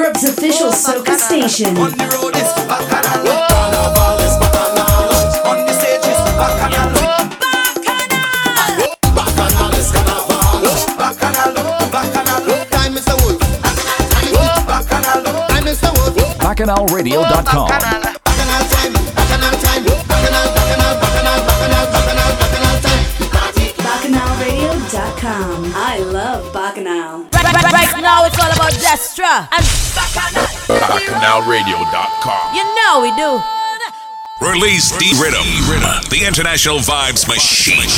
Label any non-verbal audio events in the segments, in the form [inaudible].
Europe's official soca station. Bacchanal. BacchanalRadio.com. I love Bacchanal. Right now it's all about Destra and BacchanalRadio.com. You know we do. Release the Rhythm, the international vibes machine.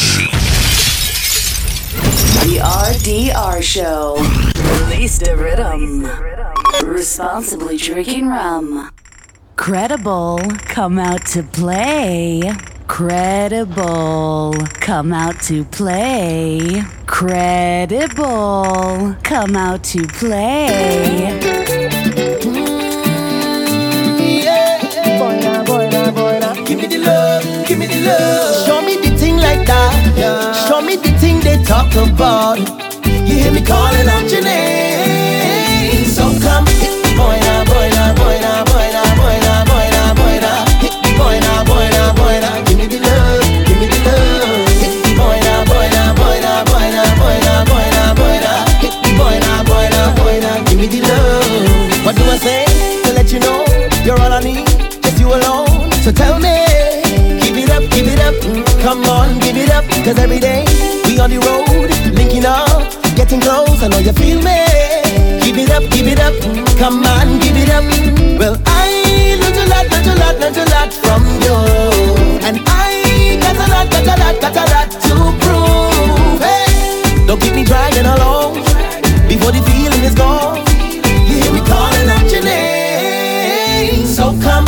The RDR Show. Release the rhythm. Responsibly drinking rum. Credible, come out to play. Credible. Come out to play. Credible. Come out to play. Give me the love, give me the love. Show me the thing like that. Show me the thing they talk about. You hear me calling out your name. So tell me, give it up, give it up. Come on, give it up. Cause every day we on the road, linking up, getting close. I know you feel me. Give it up, give it up. Come on, give it up. Well, I learned a lot, learned a lot, learned a lot from you. And I got a lot, got a lot, got a lot to prove. Hey, don't keep me dragging along before the feeling is gone. You hear me calling out your name. So come.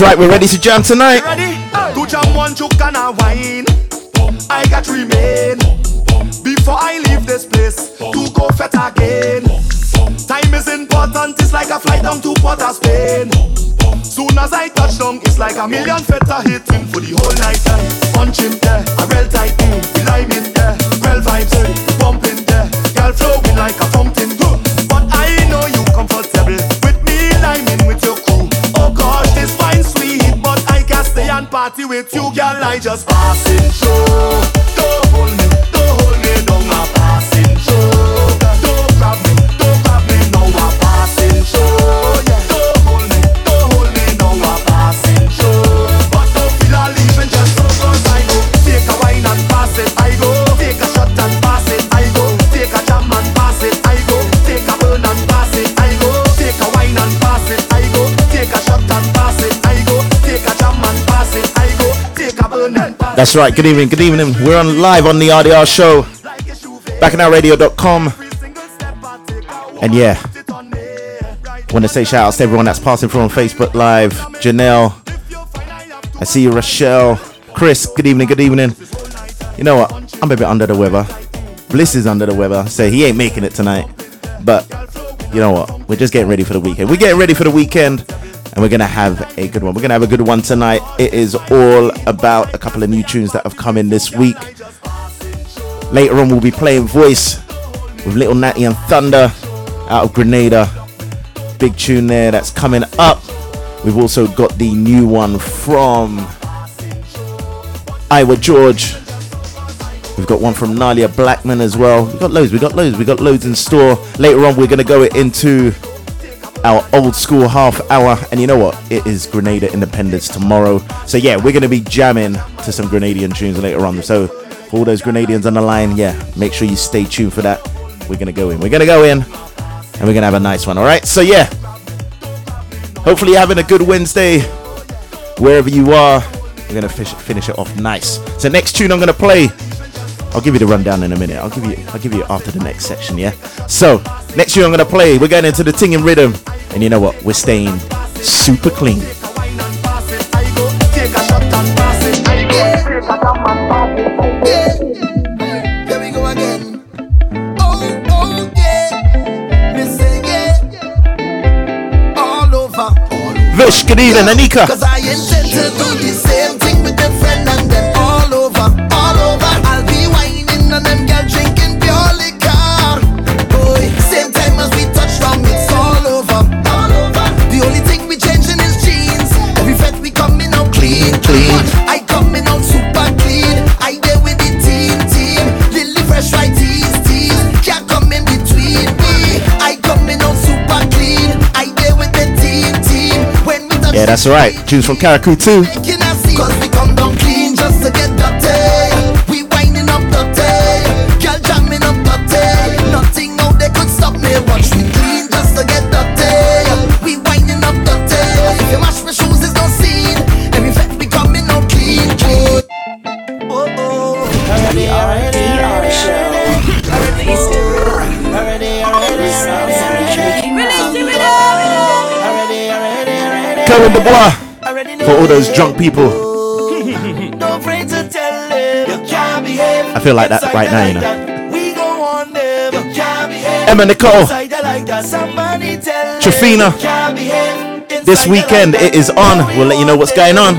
Right, we're ready to jam tonight. Ready? To jam one choke and a wine. I got remain before I leave this place to go fet again. Time is important, it's like a flight down to Port Spain. Soon as I touch down, it's like a million feta hitting That's right, good evening, good evening. We're on live on the RDR show, bacchanalradio.com. And yeah, want to say shout outs to everyone that's passing through on Facebook Live. Janelle, I see you, Rochelle, Chris, good evening, good evening. You know what? I'm a bit under the weather. Bliss is under the weather, so he ain't making it tonight. But you know what? We're just getting ready for the weekend. We're getting ready for the weekend, and we're gonna have a good one. We're gonna have a good one tonight. It is all about a couple of new tunes that have come in this week. Later on, we'll be playing voice with Little Natty and Thunder out of Grenada. Big tune there that's coming up. We've also got the new one from Iwer George. We've got one from Nailah Blackman as well. We've got loads, we've got loads, we've got loads in store. Later on, we're going to go into our old school half hour. And you know what? It is Grenada Independence tomorrow. So yeah, we're going to be jamming to some Grenadian tunes later on. So for all those Grenadians on the line, yeah, make sure you stay tuned for that. We're going to go in. We're going to go in and we're going to have a nice one. All right. So yeah, hopefully you're having a good Wednesday wherever you are. We're going to finish it off nice. So next tune I'm going to play I'll give you the rundown in a minute. I'll give you I'll give you after the next section, yeah? So, next year I'm gonna play, we're going into the tinging rhythm. And you know what? We're staying super clean. Take a wine and That's right. Choose from Karakutu. 2. Drinking Release the for all those drunk people. Tell. I feel like that right now, you know. Emma Nicole. Tell. Inside This weekend it is on. We'll let you know what's going on.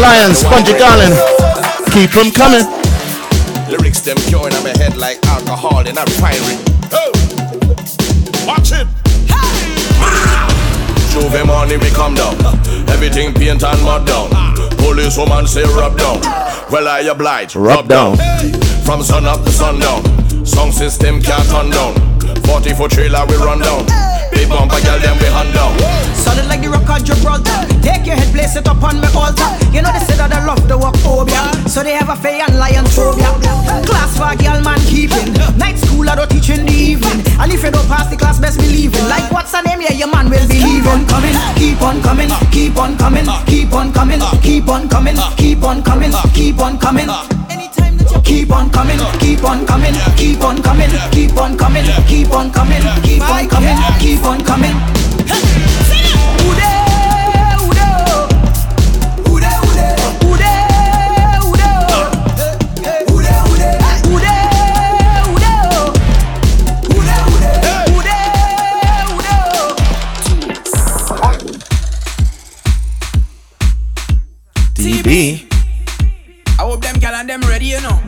Me. Faye and Lions, Bunji Garlin. Keep them coming. Lyrics them curing on my head like alcohol in a refinery. Oh, watch it. Juve money we come down. Everything paint and mud down. Police woman say rub down. Well I oblige. Rub down. From sun up to sundown. Sound system can't turn down. 40 foot trailer we run down. Big bumper girl them we hand down. Solid like the rock of Gibraltar. Take your head, place it upon my altar. You know they say that I love the walk phobia. So they have a fair and lion phobia. Class for a girl man keeping. Night school I don't teach in the evening. And if you don't pass the class, best believe it. Like what's her name? Yeah, your man will believe on coming. Keep on coming. Keep on coming. Keep on coming. Keep on coming. Keep on coming. Keep on coming. Anytime that you keep on coming, keep on coming, keep on coming, keep on coming, keep on coming, keep on coming, keep on coming.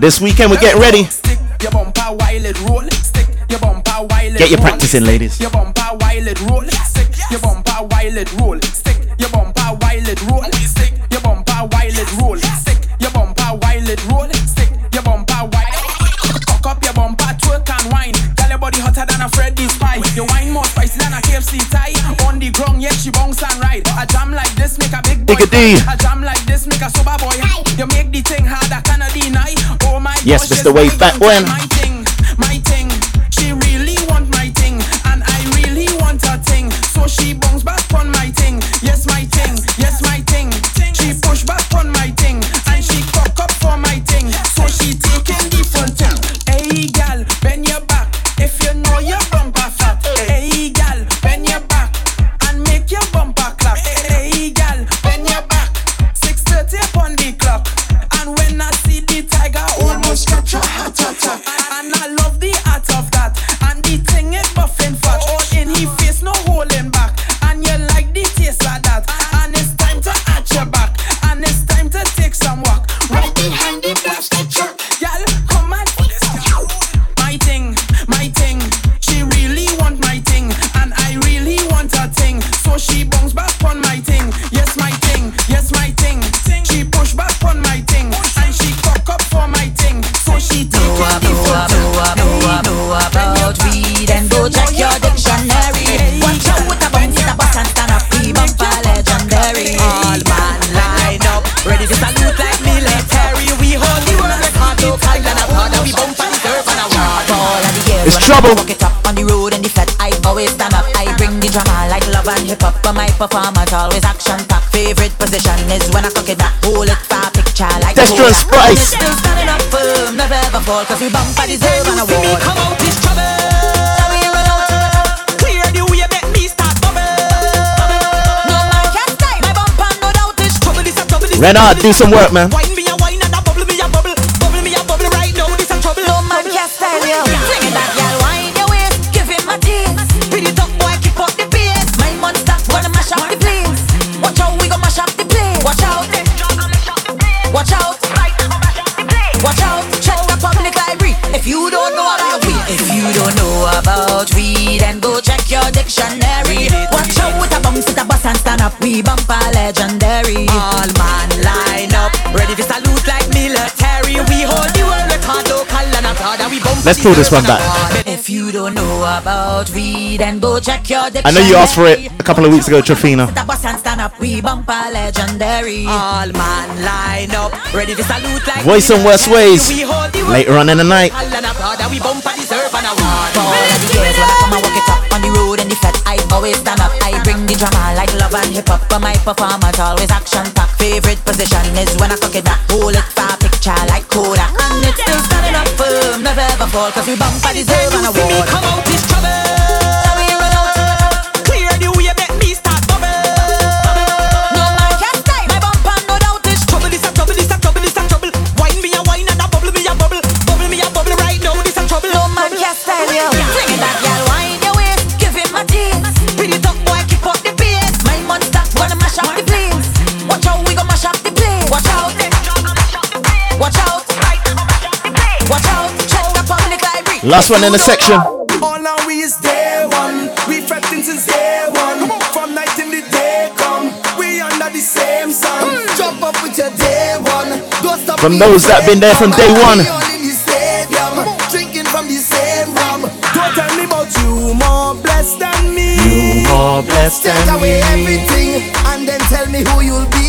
This weekend we're getting ready. Stick your bumper while it roll. Stick your bumper while it Get your practice in, ladies. Your bumper while it roll. Stick your bumper while it roll. Stick your bumper while it roll. Stick your bumper while it roll. Stick your bumper while it roll. Stick your bumper while. Cock up your bumper, twerk and wine. Girl, your body hotter than a Freddy's pie. Your wine more spicy than a KFC tie. On the ground, yeah, she bounce and ride. A jam like this make a big boy. Bigger D. jam Yes, Mr. Wave, my back when. Bubble. No man can stay. My bumper no doubt is Trouble this trouble this. Renard, do some work, man. Let's pull this one back. If you don't know about we, then go check your dictionary. I know you asked for it a couple of weeks ago, Trafina. The bus and stand up, we bumper legendary. All man line up, ready to salute like Voice on West Ways. We hold the world Later on in the night. all and abroad, and we bumper deserve an award. For all of the years when I come and walk it up on the road in the fed, I always stand up. I bring the drama like love and hip hop, but my performance always action packed. Favorite position is when I cook it back, hold it for a picture like fall, cause we bumper deserve award. Me come out is trouble. Last one in the section. All now we is day one. We fretting since day one. From night in the day come. We under the same sun. Jump up with your day one. Don't stop From those that been there from day one. We all in the stadium. Drinking from the same rum. Don't tell me about you more blessed than me. You more blessed Take than away me. everything and then tell me who you'll be.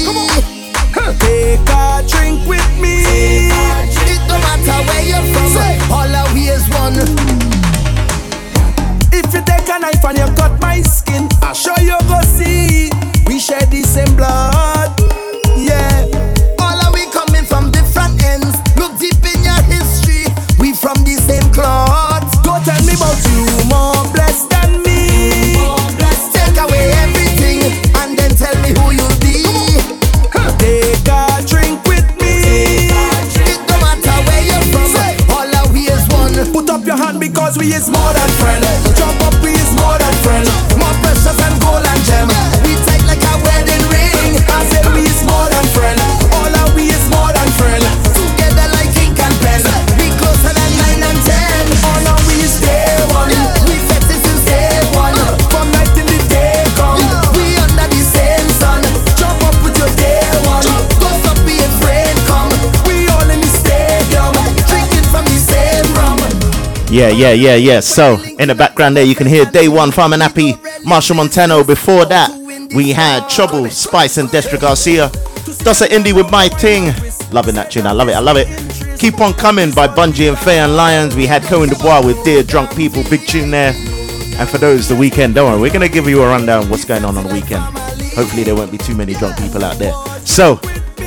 If you take a knife and you cut Yeah, yeah, yeah, yeah. So, in the background there, you can hear Day One, Farmer Nappy, Machel Montano. Before that, we had Trouble, Spice, and Destra Garcia. Dosa Indie with My Ting. Loving that tune. I love it. I love it. Keep on Coming by Bunji and Fay-Ann Lyons. We had Kerwin Du Bois with Dear Drunk People. Big tune there. And for those, the weekend, don't worry, we're going to give you a rundown what's going on on the weekend. Hopefully, there won't be too many drunk people out there. So,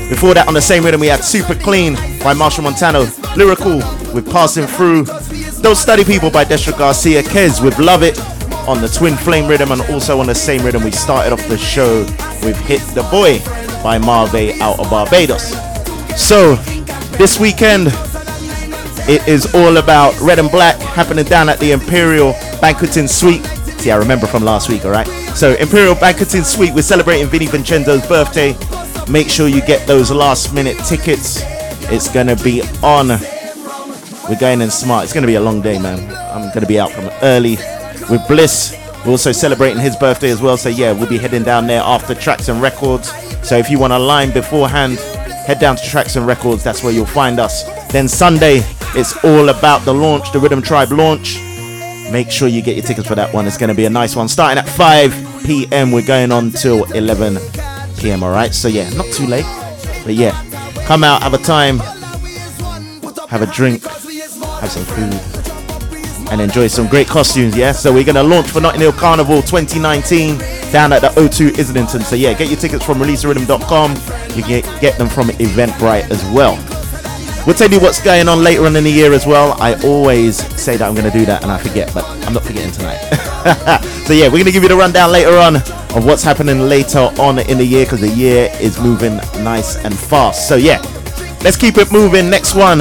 before that, on the same rhythm, we had Super Clean by Machel Montano, Lyrical with Passing Through, Study People by Destra Garcia, Kes with Love It on the Twin Flame rhythm, and also on the same rhythm, we started off the show with Hit the Boy by Marve out of Barbados. So, this weekend, it is all about Red and Black happening down at the Imperial Banqueting Suite. See, I remember from last week, alright? So, Imperial Banqueting Suite, we're celebrating Vinnie Vincenzo's birthday. Make sure you get those last minute tickets. It's gonna be on. We're going in smart. It's gonna be a long day, man. I'm gonna be out from early with Bliss. We're also celebrating his birthday as well. So, yeah, we'll be heading down there after Tracks and Records. So, if you want a line beforehand, head down to Tracks and Records. That's where you'll find us. Then Sunday, it's all about the launch, the Rhythm Tribe launch. Make sure you get your tickets for that one. It's going to be a nice one. Starting at 5 p.m. We're going on till 11 p.m. All right. So yeah, not too late, but yeah, come out, have a time, have a drink, have some food, and enjoy some great costumes. Yeah. So we're going to launch for Notting Hill Carnival 2019 down at the O2 Islington. So yeah, get your tickets from releaserhythm.com. You can get, get them from Eventbrite as well. We'll tell you what's going on later on in the year as well. I always say that I'm going to do that and I forget, but I'm not forgetting tonight. [laughs] so yeah, we're going to give you the rundown later on of what's happening later on in the year because the year is moving nice and fast. So yeah, let's keep it moving. Next one,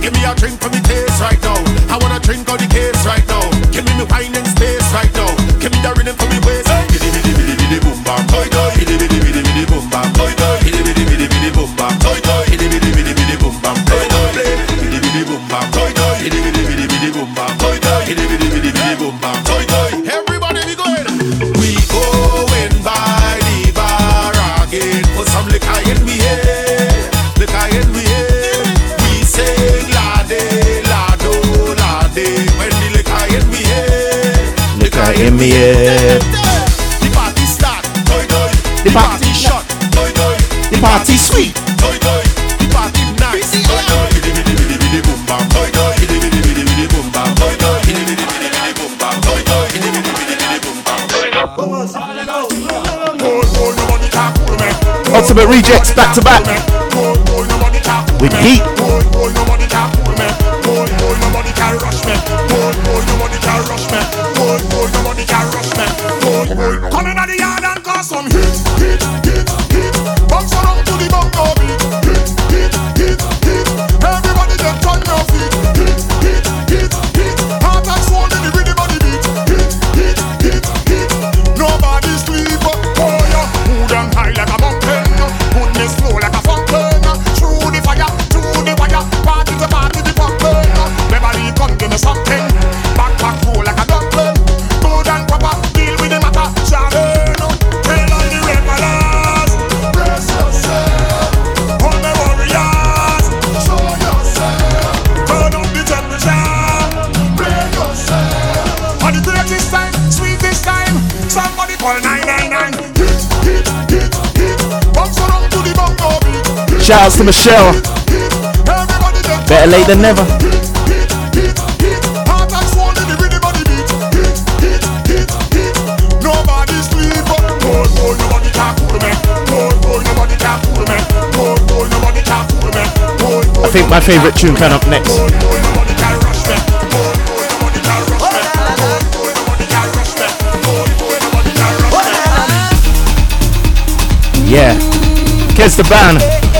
Give me a drink for me taste right now. I wanna drink on the case right now. Give me me wine and space right now. Give me the rhythm for me waist. Bidi bidi bidi bidi boom bam boy boy. Bidi bidi bidi bidi boom bam. Me. The party start. Doi, doi. The party shot. Doi, doi. The party sweet. Doi, doi. The party nice. Doi, doi. Bidi, bidi, bidi, bidi, boom, bam. Doi, doi. Bidi, bidi, bidi, bidi, boom, bam. Doi, doi. Bidi, bidi, bidi, bidi, boom, bam. Doi, doi. Bidi, bidi, bidi, bidi, boom, bam. Doi, doi. Ultimate rejects back to back with heat. Shouts to Michelle. Better late than never. I think my favorite tune coming up next. Yeah. Kes the band.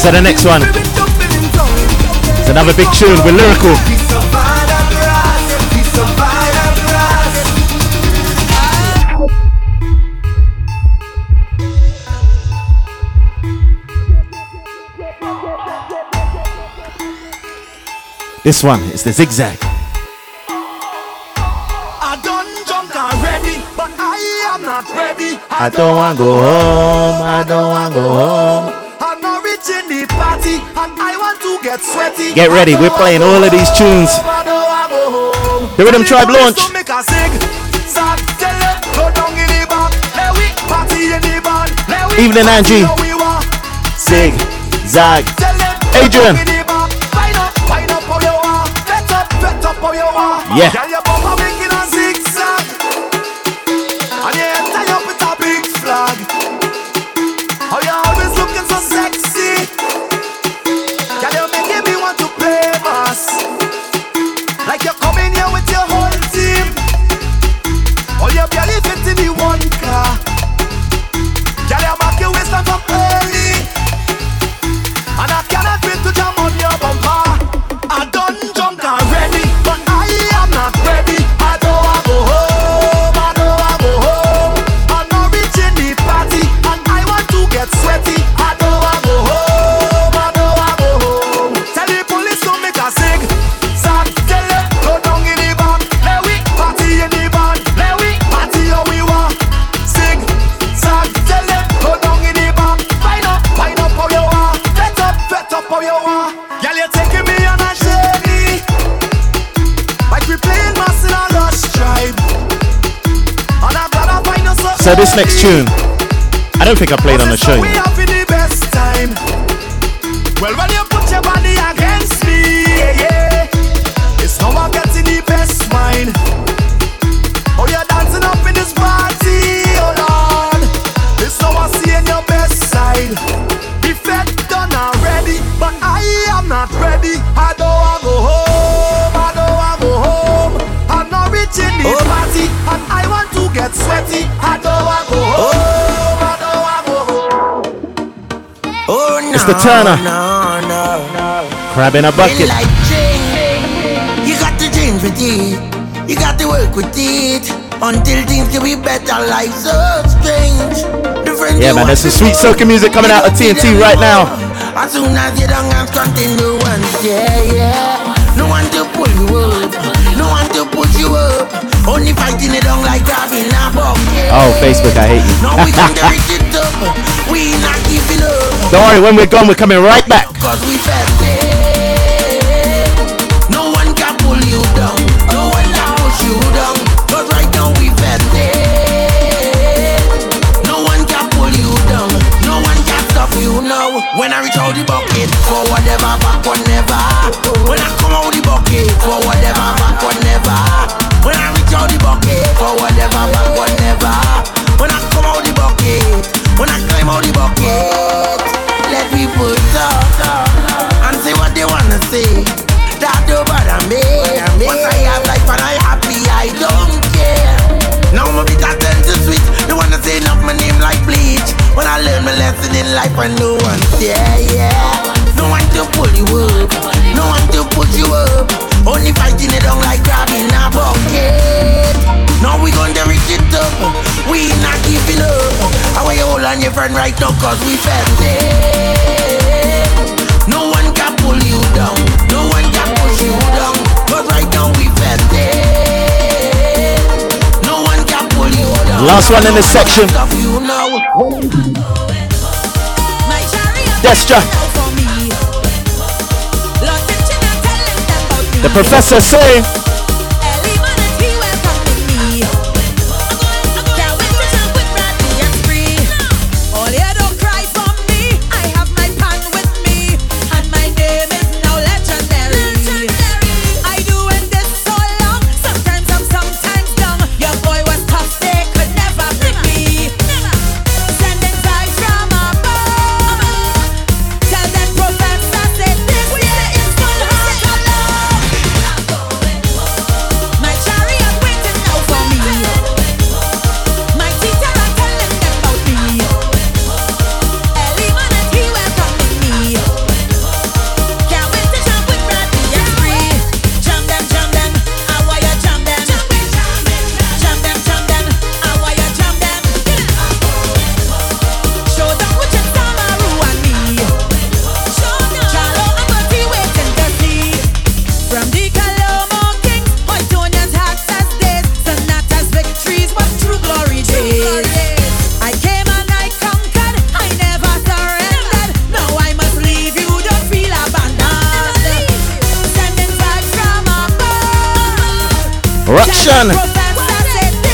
So the next one is another big tune with lyrical. This one is the zigzag. I don't wanna go home, I don't wanna go home get ready, we're playing all of these tunes. I don't wanna go home. The Rhythm Tribe launch. So make a zig, zag, tell So this next tune, I don't think I played on the show. The Turner. No, no, no. Crab in a bucket. Like you got to change with it. You got to work with it until things can be better. Life so strange. Yeah, man, there's some sweet soca music coming out of TNT right now. As soon as you don't have continuance, yeah, yeah. No one to pull you up, Only fighting it on like grabbing a. Oh, Facebook, I hate you. Now we can reach it up, we not giving up. Don't worry, when we're gone, we're coming right back. Cause we. No one can pull you down. No one can push you down. Cause right now we. No one can pull you down. No one can stop you now. When I reach out the bucket, for whatever, back. When I come out the bucket, for whatever, I don't care. Now my bitter turn to sweet. They wanna say enough my name like bleach. When I learn my lesson in life, I know one. Yeah, yeah. No one to pull you up. No one to put you up. Only fighting it on like grabbing a bucket. Now we gonna reach it up. We not giving up. I want you hold on your friend right now, cause we felt it. No one can pull you down. No one can push you down. Cause right now we felt it. Last one in this section. Destra. The professor say,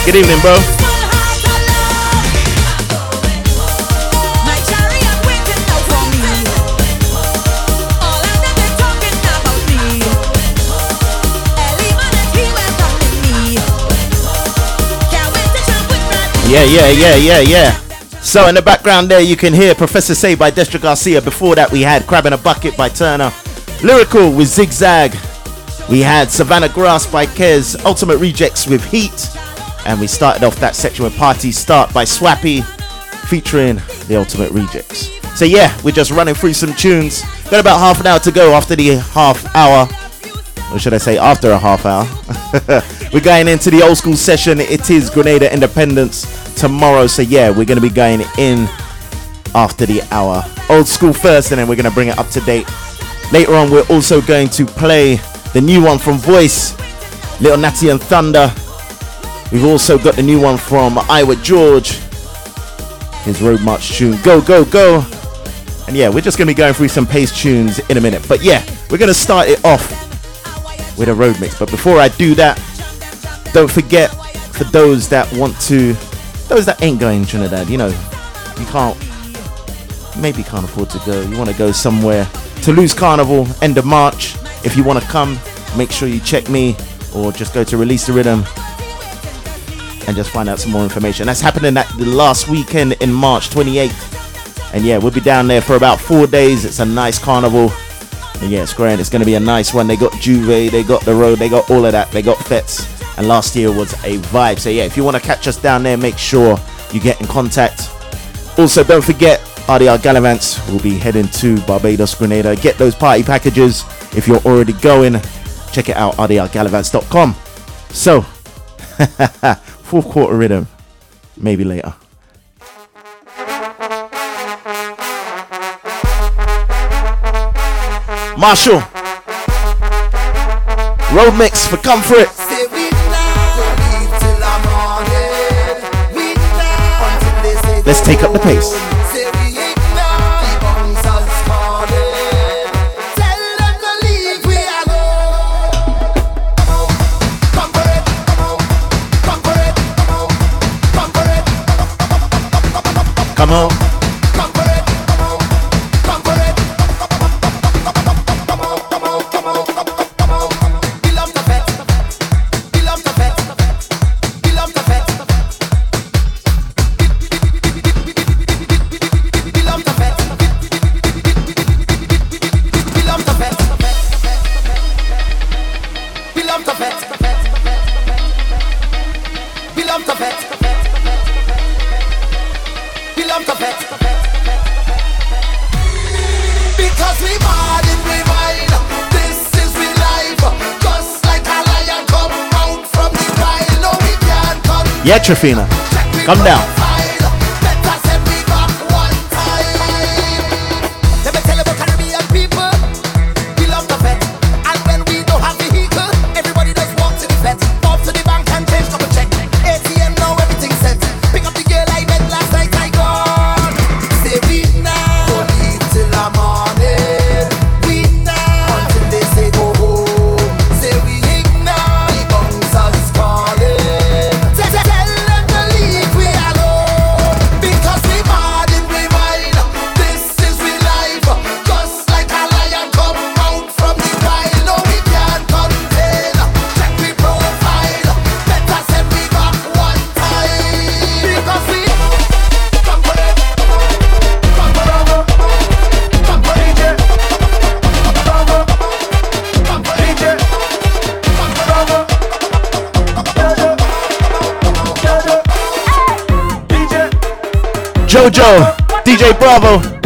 Good evening, bro. Yeah, yeah, yeah, yeah, yeah. So in the background there, you can hear Professor Say by Destra Garcia. Before that, we had Crab in a Bucket by Turner. Lyrical with Zigzag. We had Savannah Grass by Kes. Ultimate Rejects with Heat. And we started off that section with Party Start by Swappi featuring the Ultimate Rejects. So yeah, we're just running through some tunes. Got about half an hour to go after the half hour. Or should I say after a half hour? [laughs] we're going into the old school session. It is Grenada Independence tomorrow. So yeah, we're going to be going in after the hour. Old school first, and then we're going to bring it up to date. Later on, we're also going to play the new one from Voice, Little Natty and Thunder. We've also got the new one from Iwer George, his Road March tune, Go, Go, Go. And yeah, we're just going to be going through some pace tunes in a minute. But yeah, we're going to start it off with a road mix. But before I do that, don't forget for those that want to, those that ain't going Trinidad, you know, you can't, maybe can't afford to go. You want to go somewhere. Toulouse Carnival, end of March. If you want to come, make sure you check me or just go to Release the Rhythm and just find out some more information. That's happening at the last weekend in March 28th. And yeah, we'll be down there for about four days. It's a nice carnival. And yeah, it's great. It's going to be a nice one. They got J'ouvert, they got the road, they got all of that. They got Fets. And last year was a vibe. So yeah, if you want to catch us down there, make sure you get in contact. Also, don't forget, RDR Gallivants will be heading to Barbados, Grenada. Get those party packages if you're already going. Check it out, rdrgallivants.com. So, [laughs] fourth quarter rhythm, maybe later. Machel. Road mix for comfort. Let's take up the pace. Come come. Come down. DJ Bravo.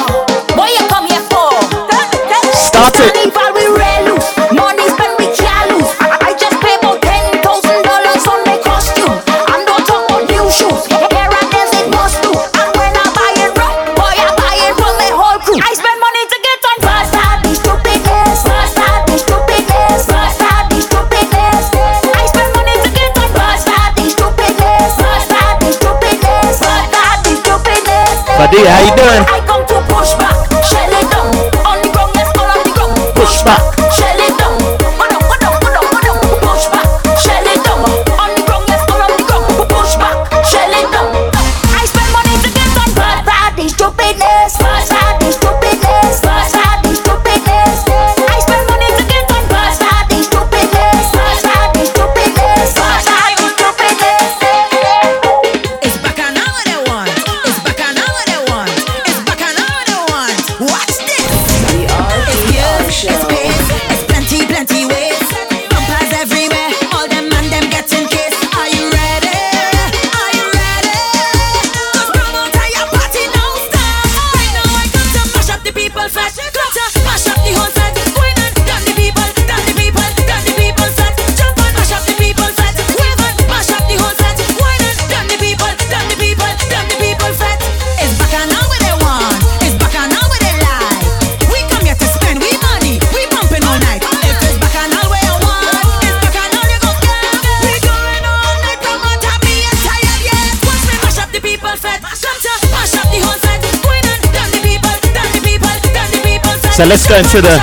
day, how you doing? I come to push back, shell it down. On the ground, let's all on the ground. Push back. So let's go into the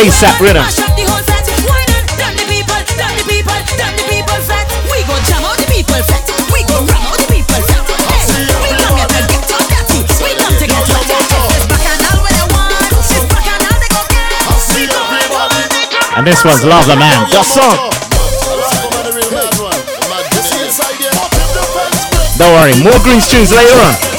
ASAP rhythm. And this one's Love the Man. That song. Don't worry, more Greens tunes later on.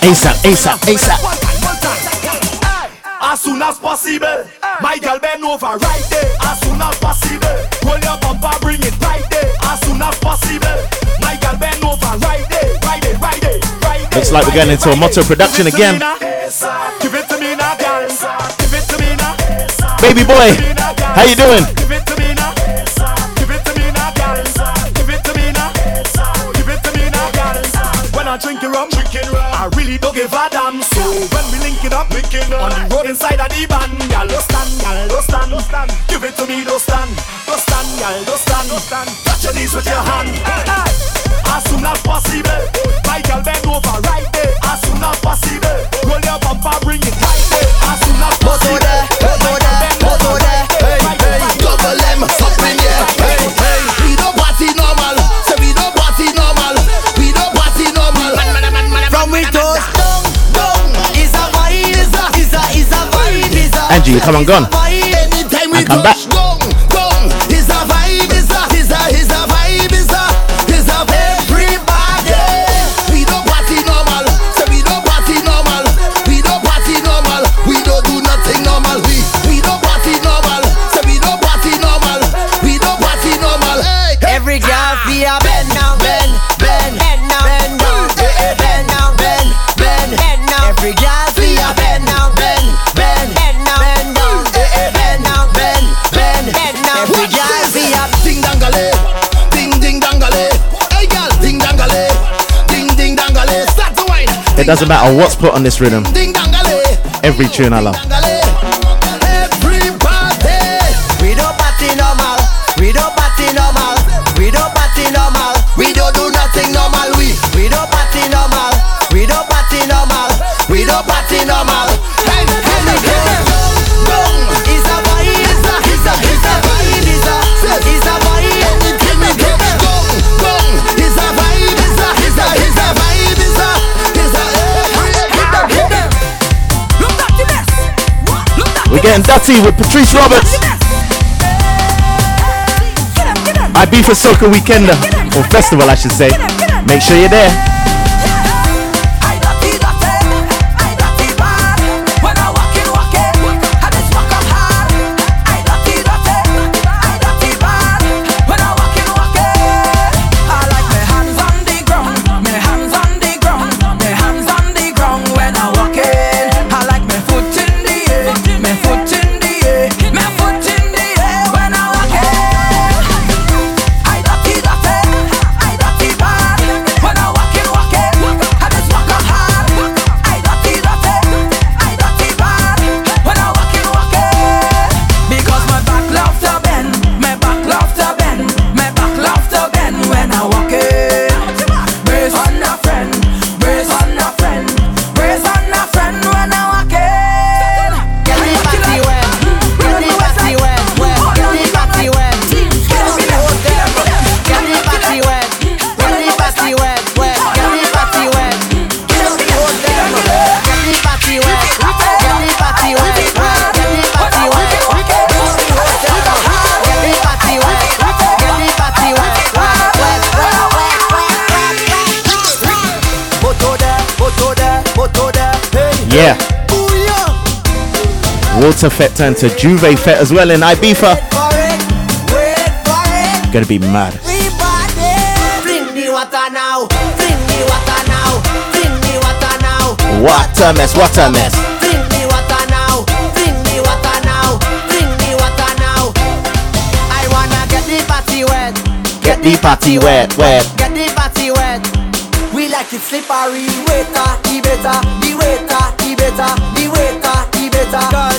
ASAP, ASAP, ASAP. As soon as possible, my girl bend over right there. As soon as possible, roll your bumper, bring it right there. As soon as possible, my girl bend over right there, right there, right there, right there. Looks like we're getting into a motto production again. Give it to me now, girl. Give it to me now. Baby boy, how you doing? Taliban. energy. Come and gone. I come back. Doesn't matter what's put on this rhythm. Every tune I love. We don't party normal. We don't party normal. We don't party normal. We don't do and Dutty with Patrice Roberts. I be for Soca Weekender, or festival I should say. Make sure you're there. Walter Fett and to Juve Fett as well in Ibiza. Gonna be mad. What a mess, what a mess. Get the party wet, wet. Get the party wet. We like it slippery. Waiter, better. The waiter, better. The waiter, better. Girl,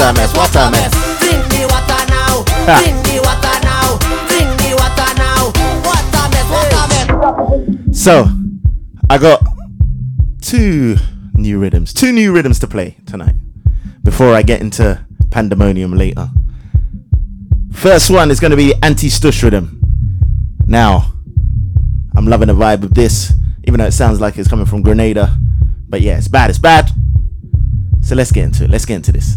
mess, mess. Drink the ah. water now, drink the water now, drink the water now. Mess, mess. So, I got two new rhythms, two new rhythms to play tonight before I get into pandemonium later. First one is going to be anti stush rhythm. Now, I'm loving the vibe of this, even though it sounds like it's coming from Grenada. But yeah, it's bad, it's bad. So let's get into it. Let's get into this.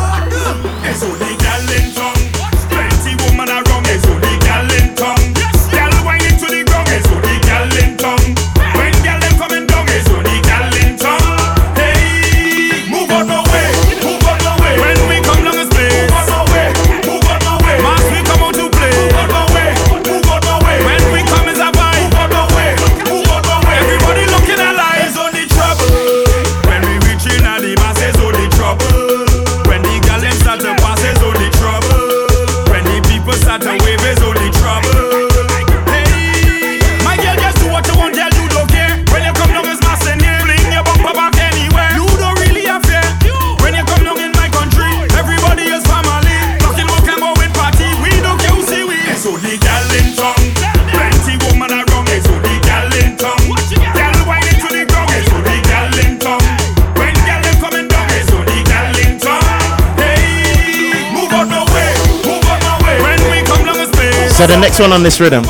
So the next one on this rhythm,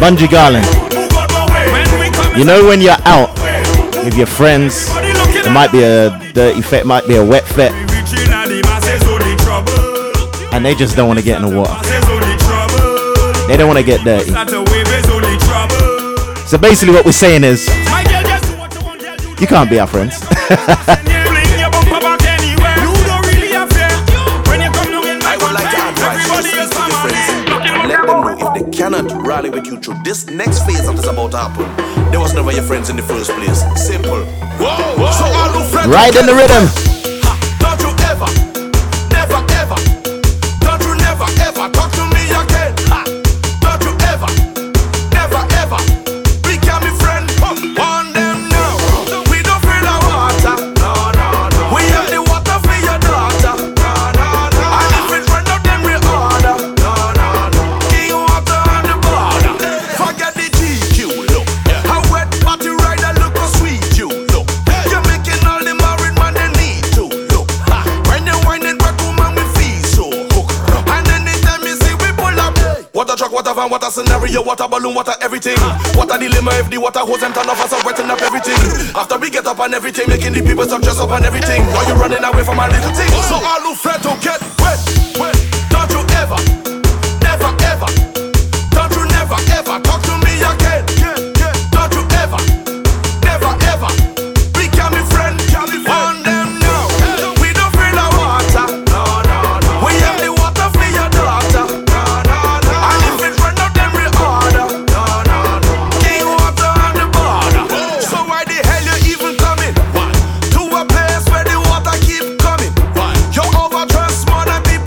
Bunji Garlin. You know when you're out with your friends, it might be a dirty fit, might be a wet fit, and they just don't want to get in the water. They don't want to get dirty. So basically, what we're saying is, you can't be our friends. [laughs] future. This next phase that is about to happen. There was never your friends in the first place. Simple. Whoa, whoa, so, friends, right in the rhythm. man, what a scenario, what a balloon, what a everything. What a dilemma if the water hose and turn off us up, wetting up everything. After we get up and everything, making the people stop dress up and everything. Why you running away from my little thing? So all who fled to get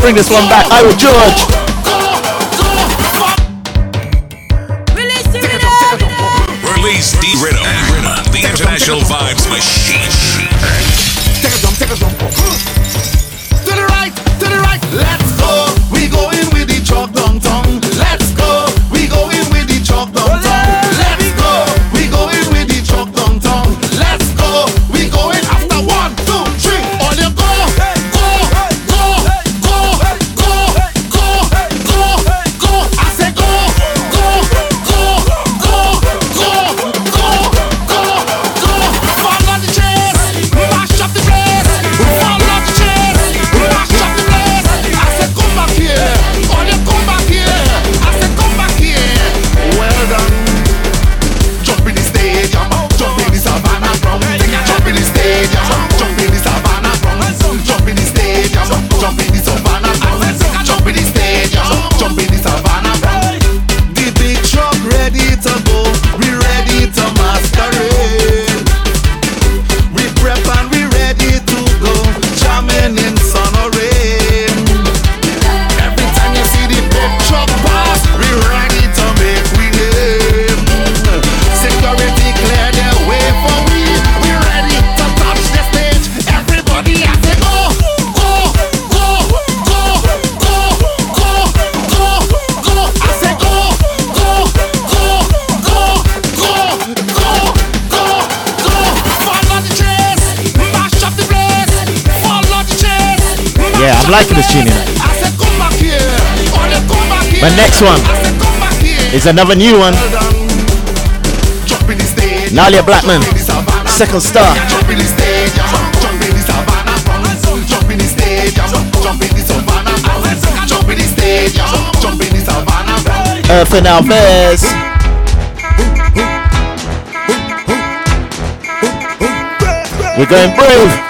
bring this one back. I will judge. This one is another new one. Nailah Blackman, second star. Earth and Alves. We're going brave.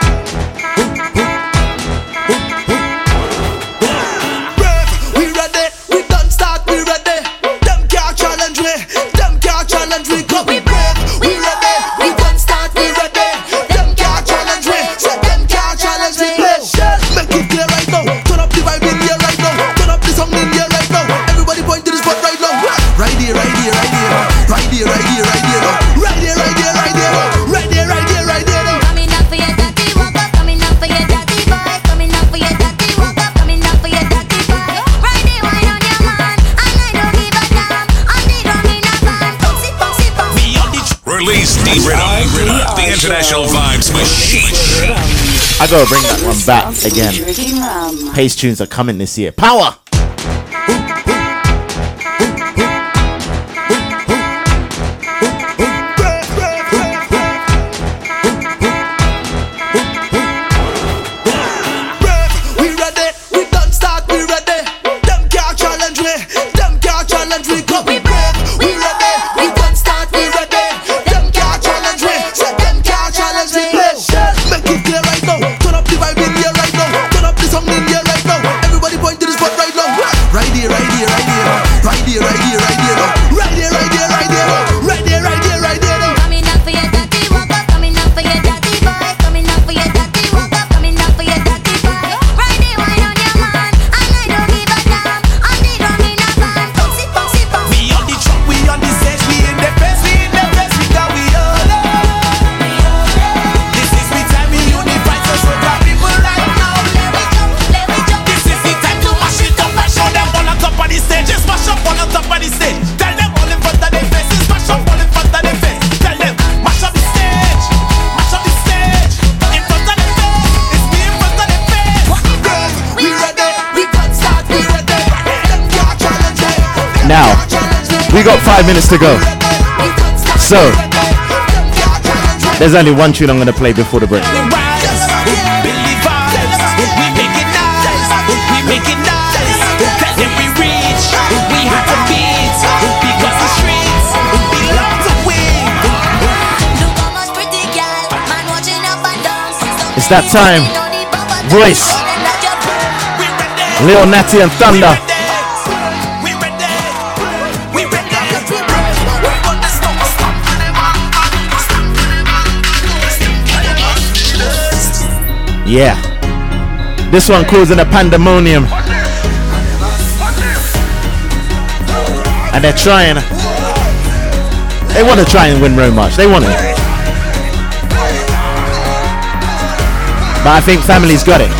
I gotta bring that one back again. Um, Pace tunes are coming this year. Power! five minutes to go. So, there's only one tune I'm going to play before the break. It's that time. Voice. Lil Natty and Thunder. Yeah. This one causing a pandemonium. And they're trying. They want to try and win Road March They want it. But I think family's got it.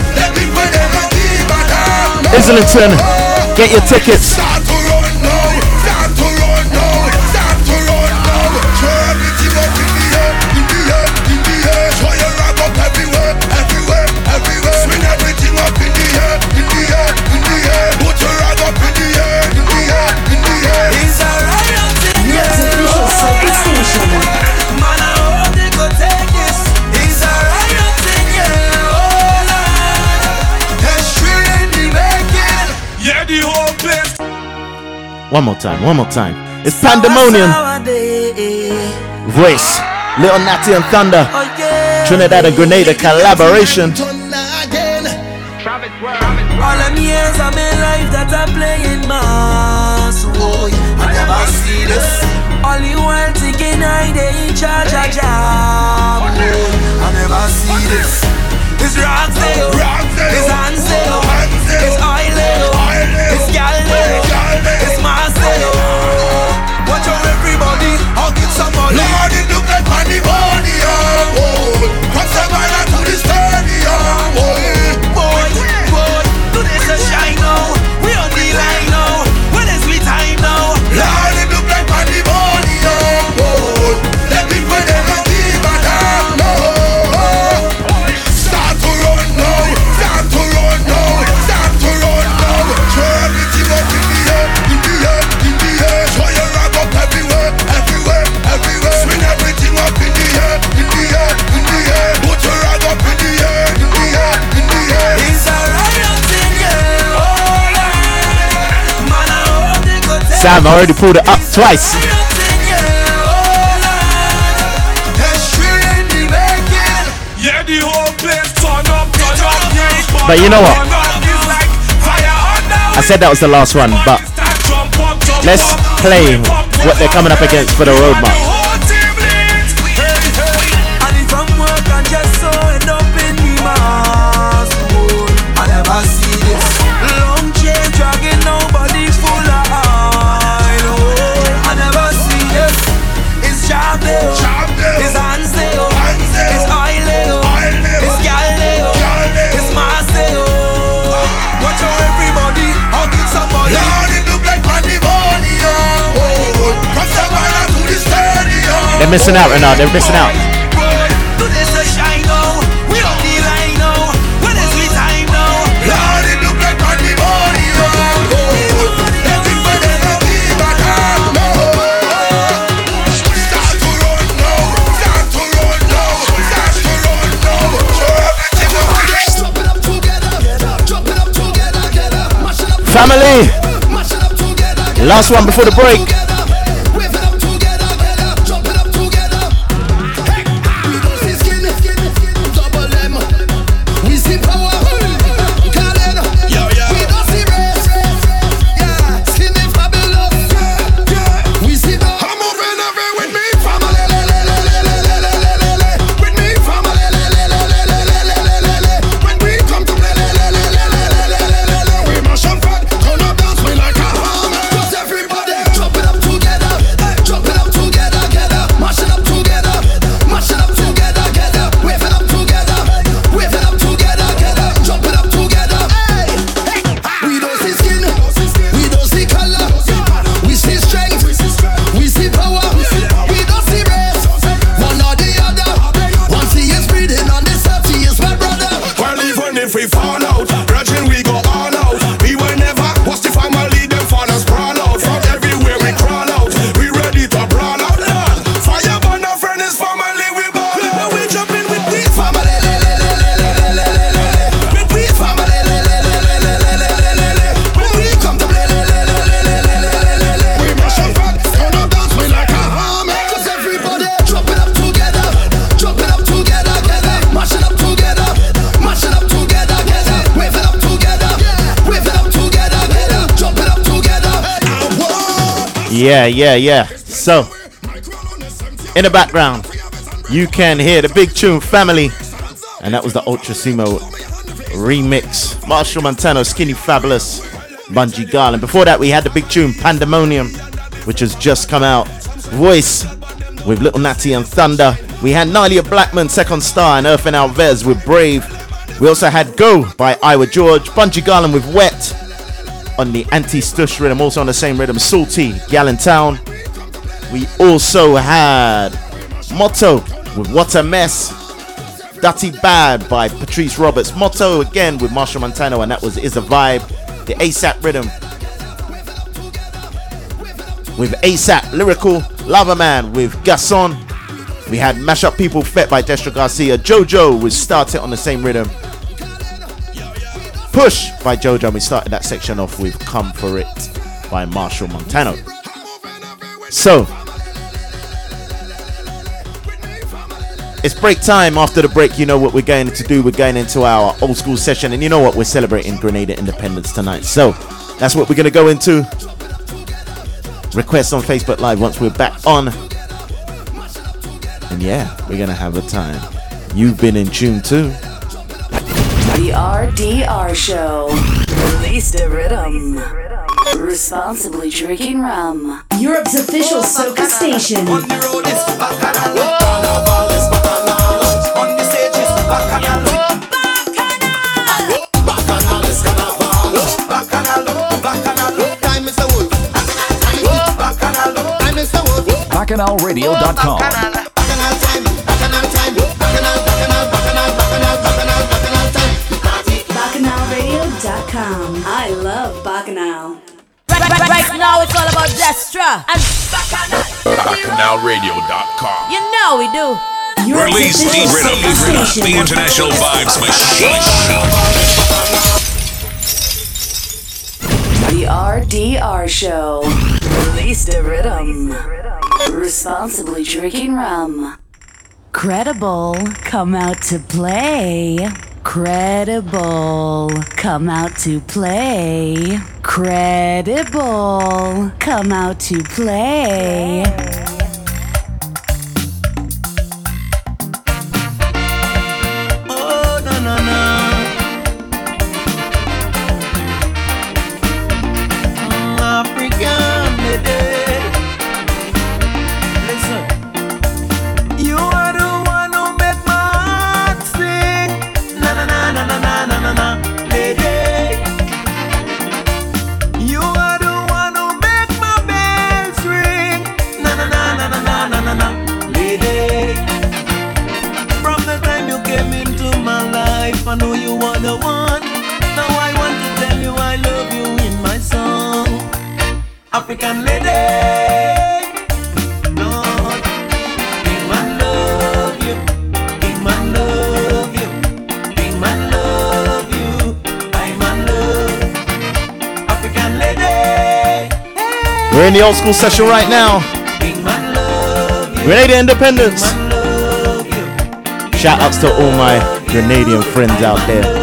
Islington, get your tickets. One more time, one more time. It's pandemonium. Voice, Little Natty and Thunder. Trinidad and Grenada collaboration. All them years of my life that I play in mass oh, I never see this All the world thinking I they charge a job oh, I never see this It's rocks they I've already pulled it up twice. But you know what? I said that was the last one, but let's play what they're coming up against for the Road March. missing out right now. They're missing out. Family! Last one before the break. Yeah, yeah, yeah. So, in the background, you can hear the big tune family, and that was the Ultra Simmo remix. Machel Montano, Skinny Fabulous, Bunji Garlin. Before that, we had the big tune Pandemonium, which has just come out. Voice with Little Natty and Thunder. We had Nailah Blackman, Second Star, and Earth and Alves with Brave. We also had Go by Iwer George, Bunji Garlin with Wet on the anti-stush rhythm, also on the same rhythm, Salty, Gallentown. We also had Motto with What a Mess, Dirty Bad by Patrice Roberts, Motto again with Machel Montano, and that was Is a Vibe, the ASAP rhythm with ASAP, Lyrical, Lava Man with Gasson. We had Mashup People Fet by Destra Garcia, Jojo was Start It on the same rhythm. Push by Jojo. And we started that section off with Come For It by Machel Montano. So, it's break time. After the break, you know what we're going to do. We're going into our old school session. And you know what? We're celebrating Grenada independence tonight. So, that's what we're going to go into. Requests on Facebook Live once we're back on. And yeah, we're going to have a time. You've been in tune too. The RDR Show. Release the rhythm. Responsibly drinking rum. Europe's official soca station. On the road is Bacchanal. On the stage is Bacchanal. I love Bacchanal. Right, right, right now it's all about Destra and Bacchanal. BacchanalRadio.com. You know we do. You're Release the Rhythm, the international vibes machine. The RDR Show. Release the rhythm. Responsibly drinking rum. Credible, come out to play. Credible, come out to play. Credible, come out to play. in the old school session right now. Grenada Independence. Shout outs to all my Grenadian friends out there.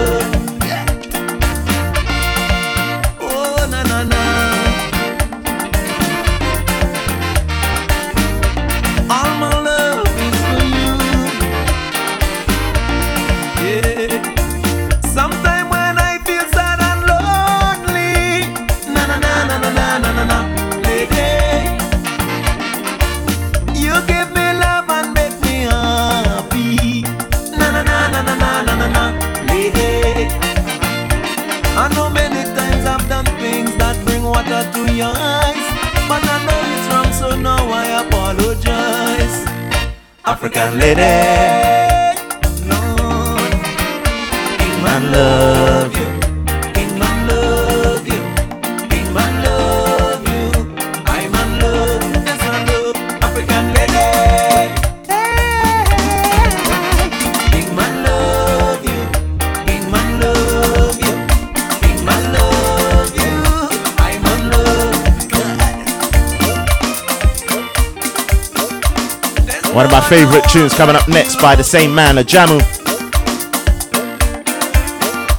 favorite tunes coming up next by the same man, Ajamu.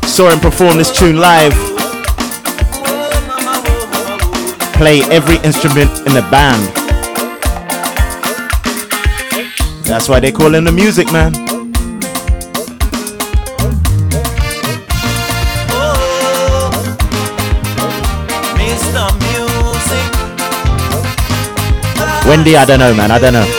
Saw him perform this tune live. Play every instrument in the band. That's why they call him the music man. Oh, Wendy, I don't know, man. I don't know.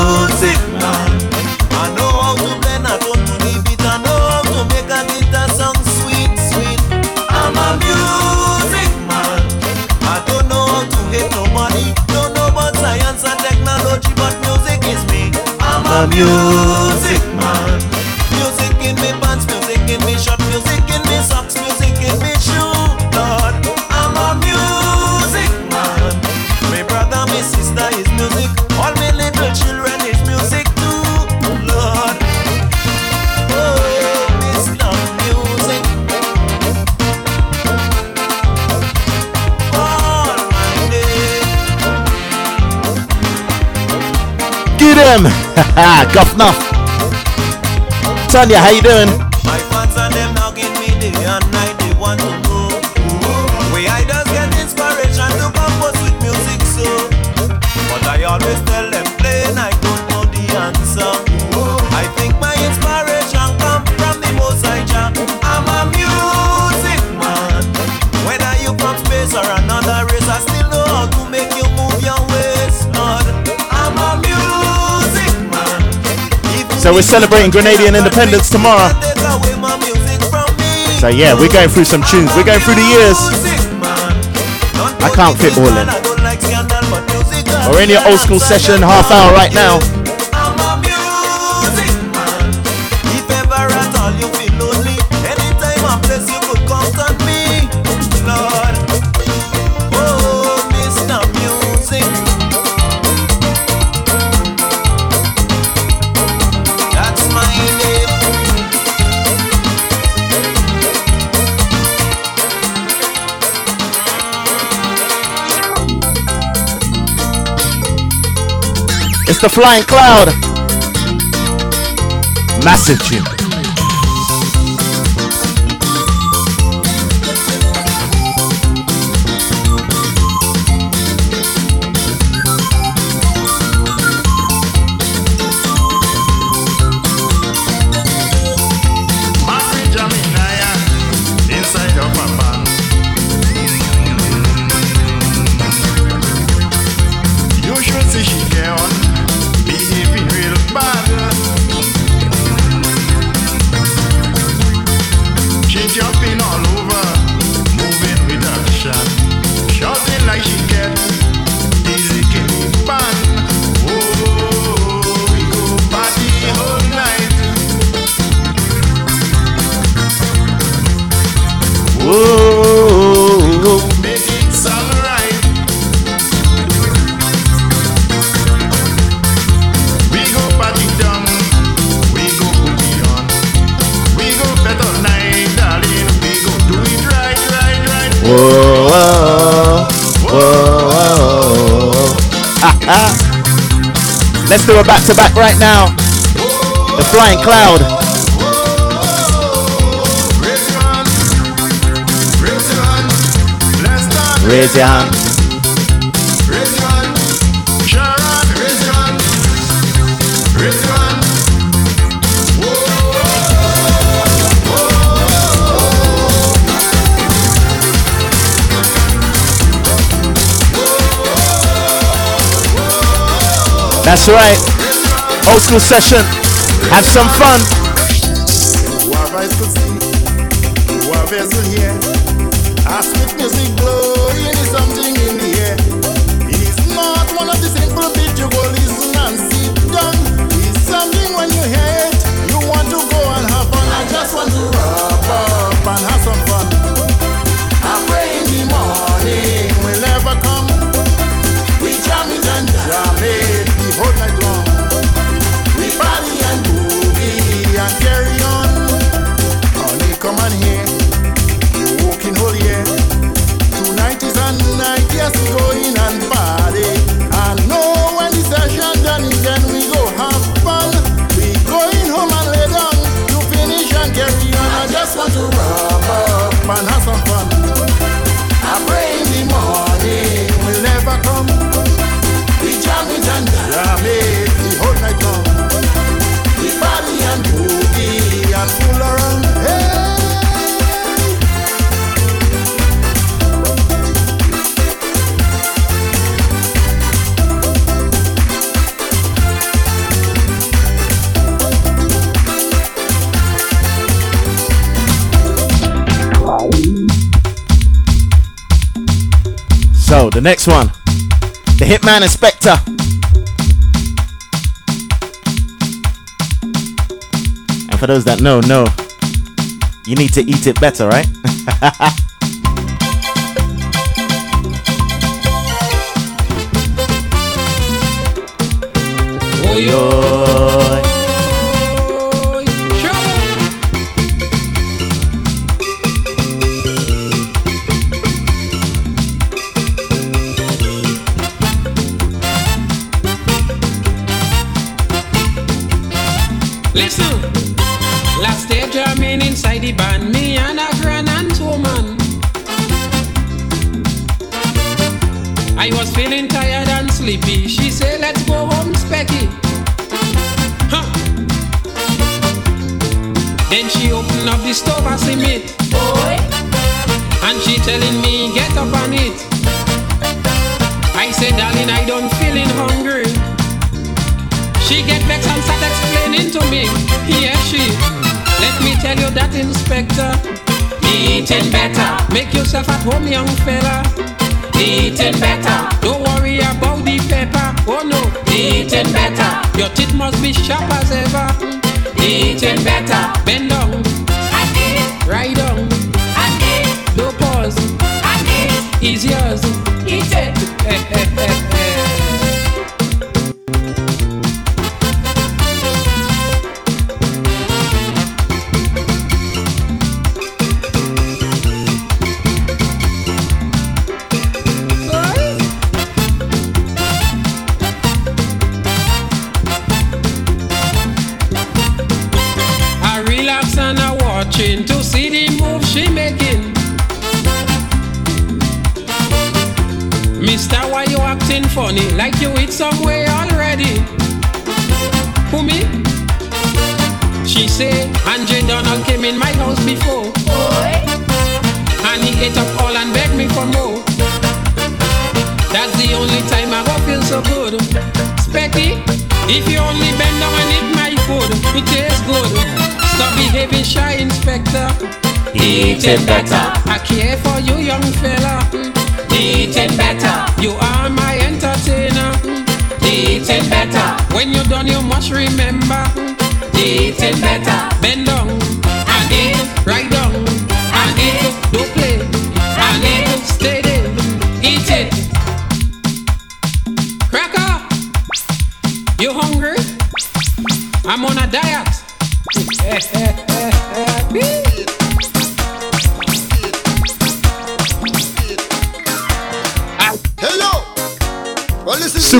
Senhor. them. [laughs] Guff Tanya, how you doing? So we're celebrating Grenadian independence tomorrow. So yeah, we're going through some tunes. We're going through the years. I can't fit all in. We're in your old school session, half hour right now. It's the Flying Cloud. Messaging. now. The Flying Cloud. Raise your hand. That's right. Old school session. Have some fun. Ask with music in his the next one. The Hitman Inspector. And for those that know, no, you need to eat it better, right? [laughs] oh, yeah.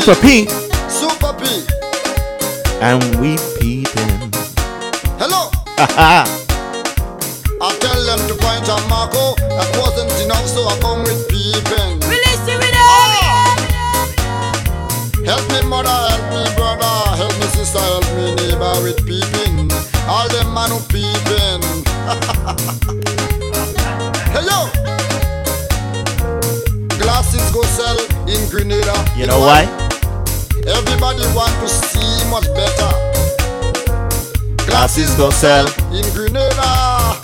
Super. P. Super P. And we peeping. Hello! Haha. I tell them to point at Marco. Oh. That wasn't enough, so I come with peeping. Release the ah! rhythm. Help me mother, help me brother, help me sister, help me neighbor with peeping. All them man who peeping. [laughs] hey yo! Glasses go sell in Grenada. You know why? Everybody want to see much better. Glasses go sell. in Grenada.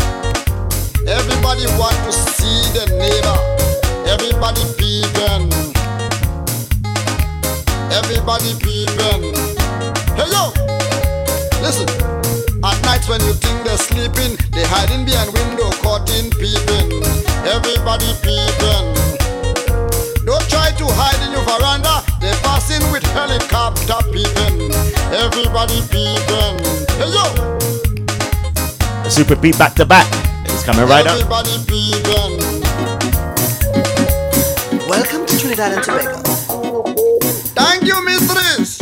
Everybody want to see the neighbor. Everybody peeping. Everybody peeping. Hey yo, listen. At night when you think they're sleeping, they hiding behind window, caught in peeping. Everybody peeping. Don't try to hide in your veranda. They passing with helicopter peeping. Everybody peeping. Hey yo. Super P back to back. It's coming right up. Peeping. Welcome to Trinidad and Tobago. Thank you, mistress.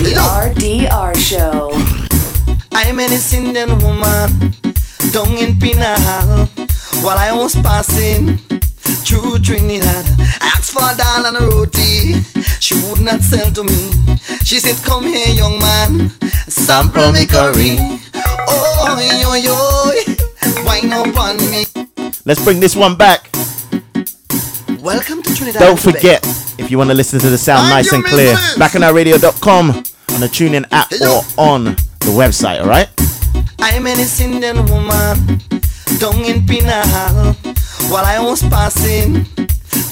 The RDR Show. I'm an Indian woman down in Penal while I was passing through Trinidad. I asked for a dal and a roti. She would not sell to me. She said, Come here, young man, sample me curry. Oh, yo, yo, wine up on me. Let's bring this one back. Welcome to Trinidad. Don't forget, if you want to listen to the sound nice and clear, BacchanalRadio.com on the TuneIn app or on the website, alright? I'm an Indian woman down in Penal while I was passing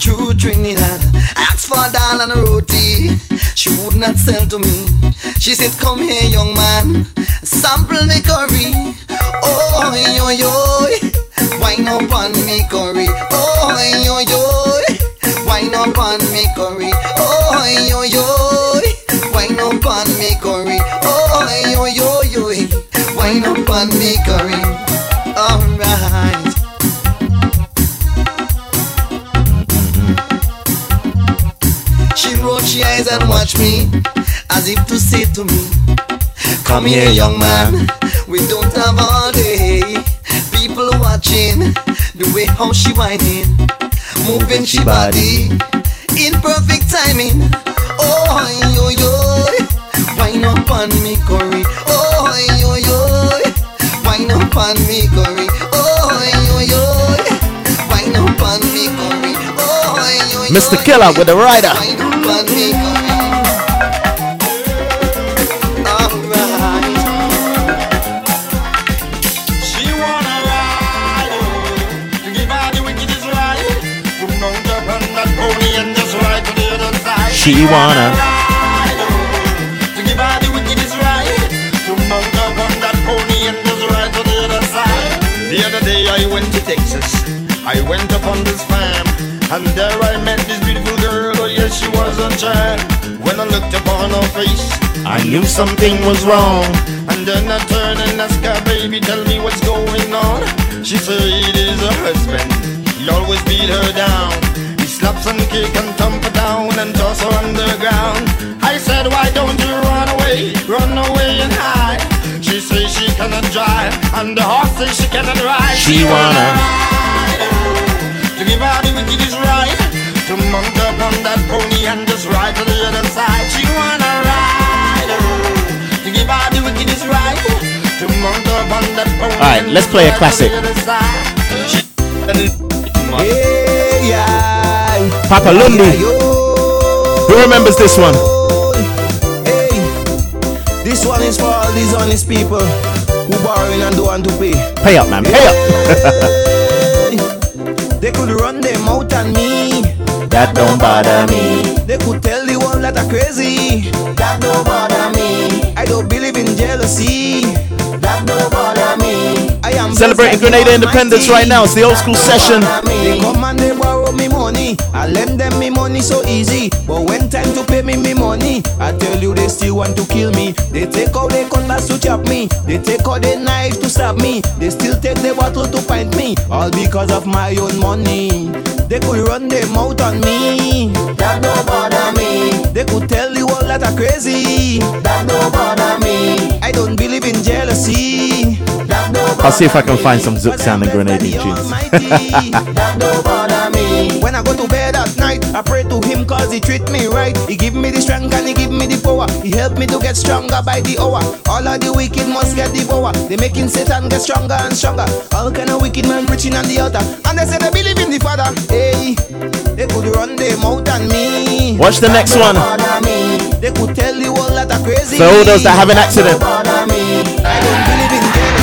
through Trinidad. I asked for a dal and a roti. She would not sell to me. She said, Come here, young man, sample me curry. Oh, yo, yo, wine up on me curry. Oh, yo, yo, wine up on me curry. Oh, yo, yo, wine up on me curry. Oh, yo, yo, yo, wine up on me curry. Alright. She rolled she eyes and watched me as if to say to me, Come here, young man, we don't have all day. People watching the way how she whining, moving she body in perfect timing. Oh, yo, yo, wine up on me, Corey. Oh, yo, yo, wine up on me, Corey. Mr. Killa with the rider. wine up on me, Corey. Alright. She wanna ride, to give her the wickedest ride. To mount up on that pony and just ride to the other side. She wanna. ride, to give her the wickedest ride. To mount up on that pony and just ride to the other side. The other day I went to Texas. I went up on this farm, and there I met this beautiful girl. Oh yes, she was a child. When I looked upon her face, I knew something was wrong. and then I turned and asked her, baby, tell me what's going on. She said it is her husband. He always beat her down. He slaps and kick and thump her down and toss her underground. I said, why don't you run away? Run away and hide. She says she cannot drive, and the horse says she cannot ride. She wanna. Oh, to give her the wickedest ride. To mount up on that pony and just ride to the other side. She wanna ride, oh, to give her the wickedest ride. To mount up on that pony. All right, let's play a classic. Hey, yeah. Papa Lundi. Who remembers this one? This one is for all these honest people who borrowing and don't want to pay. Pay up, man. Pay up. They could run them out on me. that don't bother me. They could tell the world that I'm crazy. That don't bother me. I don't believe in jealousy. That don't bother me. Celebrating Grenada Independence right now. It's the old school session. They come and they borrow me money. I lend them me money so easy. But when time to pay me me money, I tell you they still want to kill me. They take out their cutlass to chop me. They take out their knife to stab me. They still take the bottle to pint me. All because of my own money. They could run their mouth on me. That don't bother me. They could tell the world that I'm crazy. That don't bother me. I don't believe in jealousy. I'll see if I can find some Zouk tunes. that don't bother me. When I go to bed at night, I pray to him cause he treat me right. He give me the strength and he give me the power. He help me to get stronger by the hour. All of the wicked must get devoured. They making Satan get stronger and stronger. All kind of wicked men preaching on the altar. And they say they believe in the Father. Hey, they could run their mouth on me. Watch the next one. They could tell the world that I'm crazy. For all those that have an accident. I don't believe in jealousy.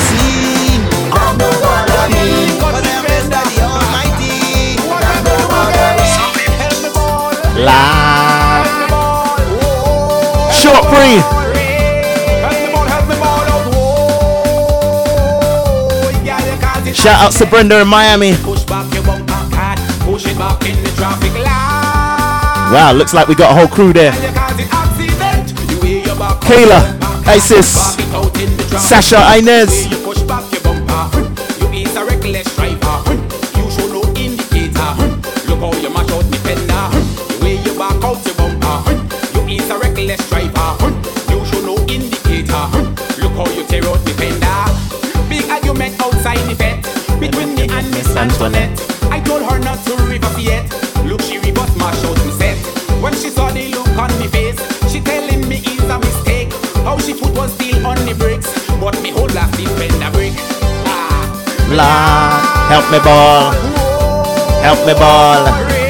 Live. Short free. Shout out to Brenda in Miami. Wow, looks like we got a whole crew there. Kayla, Isis, Sasha. Inez. Miss Antoinette. I told her not to reverse yet. Look, she reverse mash out me set. When she saw the look on me face, she telling me it's a mistake. How she foot was still on the brakes, but me whole last the fender brake. Ah. Lord, help me ball. Help me ball.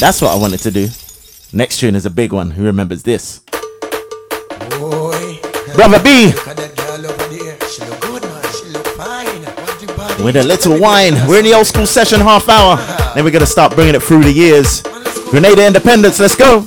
That's what I wanted to do. Next tune is a big one. Who remembers this? Brother B with a little wine. We're in the old school session half hour. Then we're gonna start bringing it through the years. Grenada Independence. Let's go.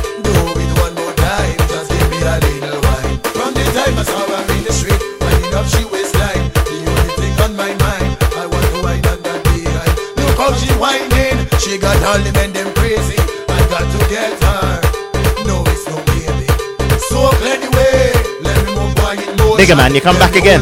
got all the men them crazy. I got to get her. No, it's no baby. So anyway, let me move by it. Nigga, man, you come back again.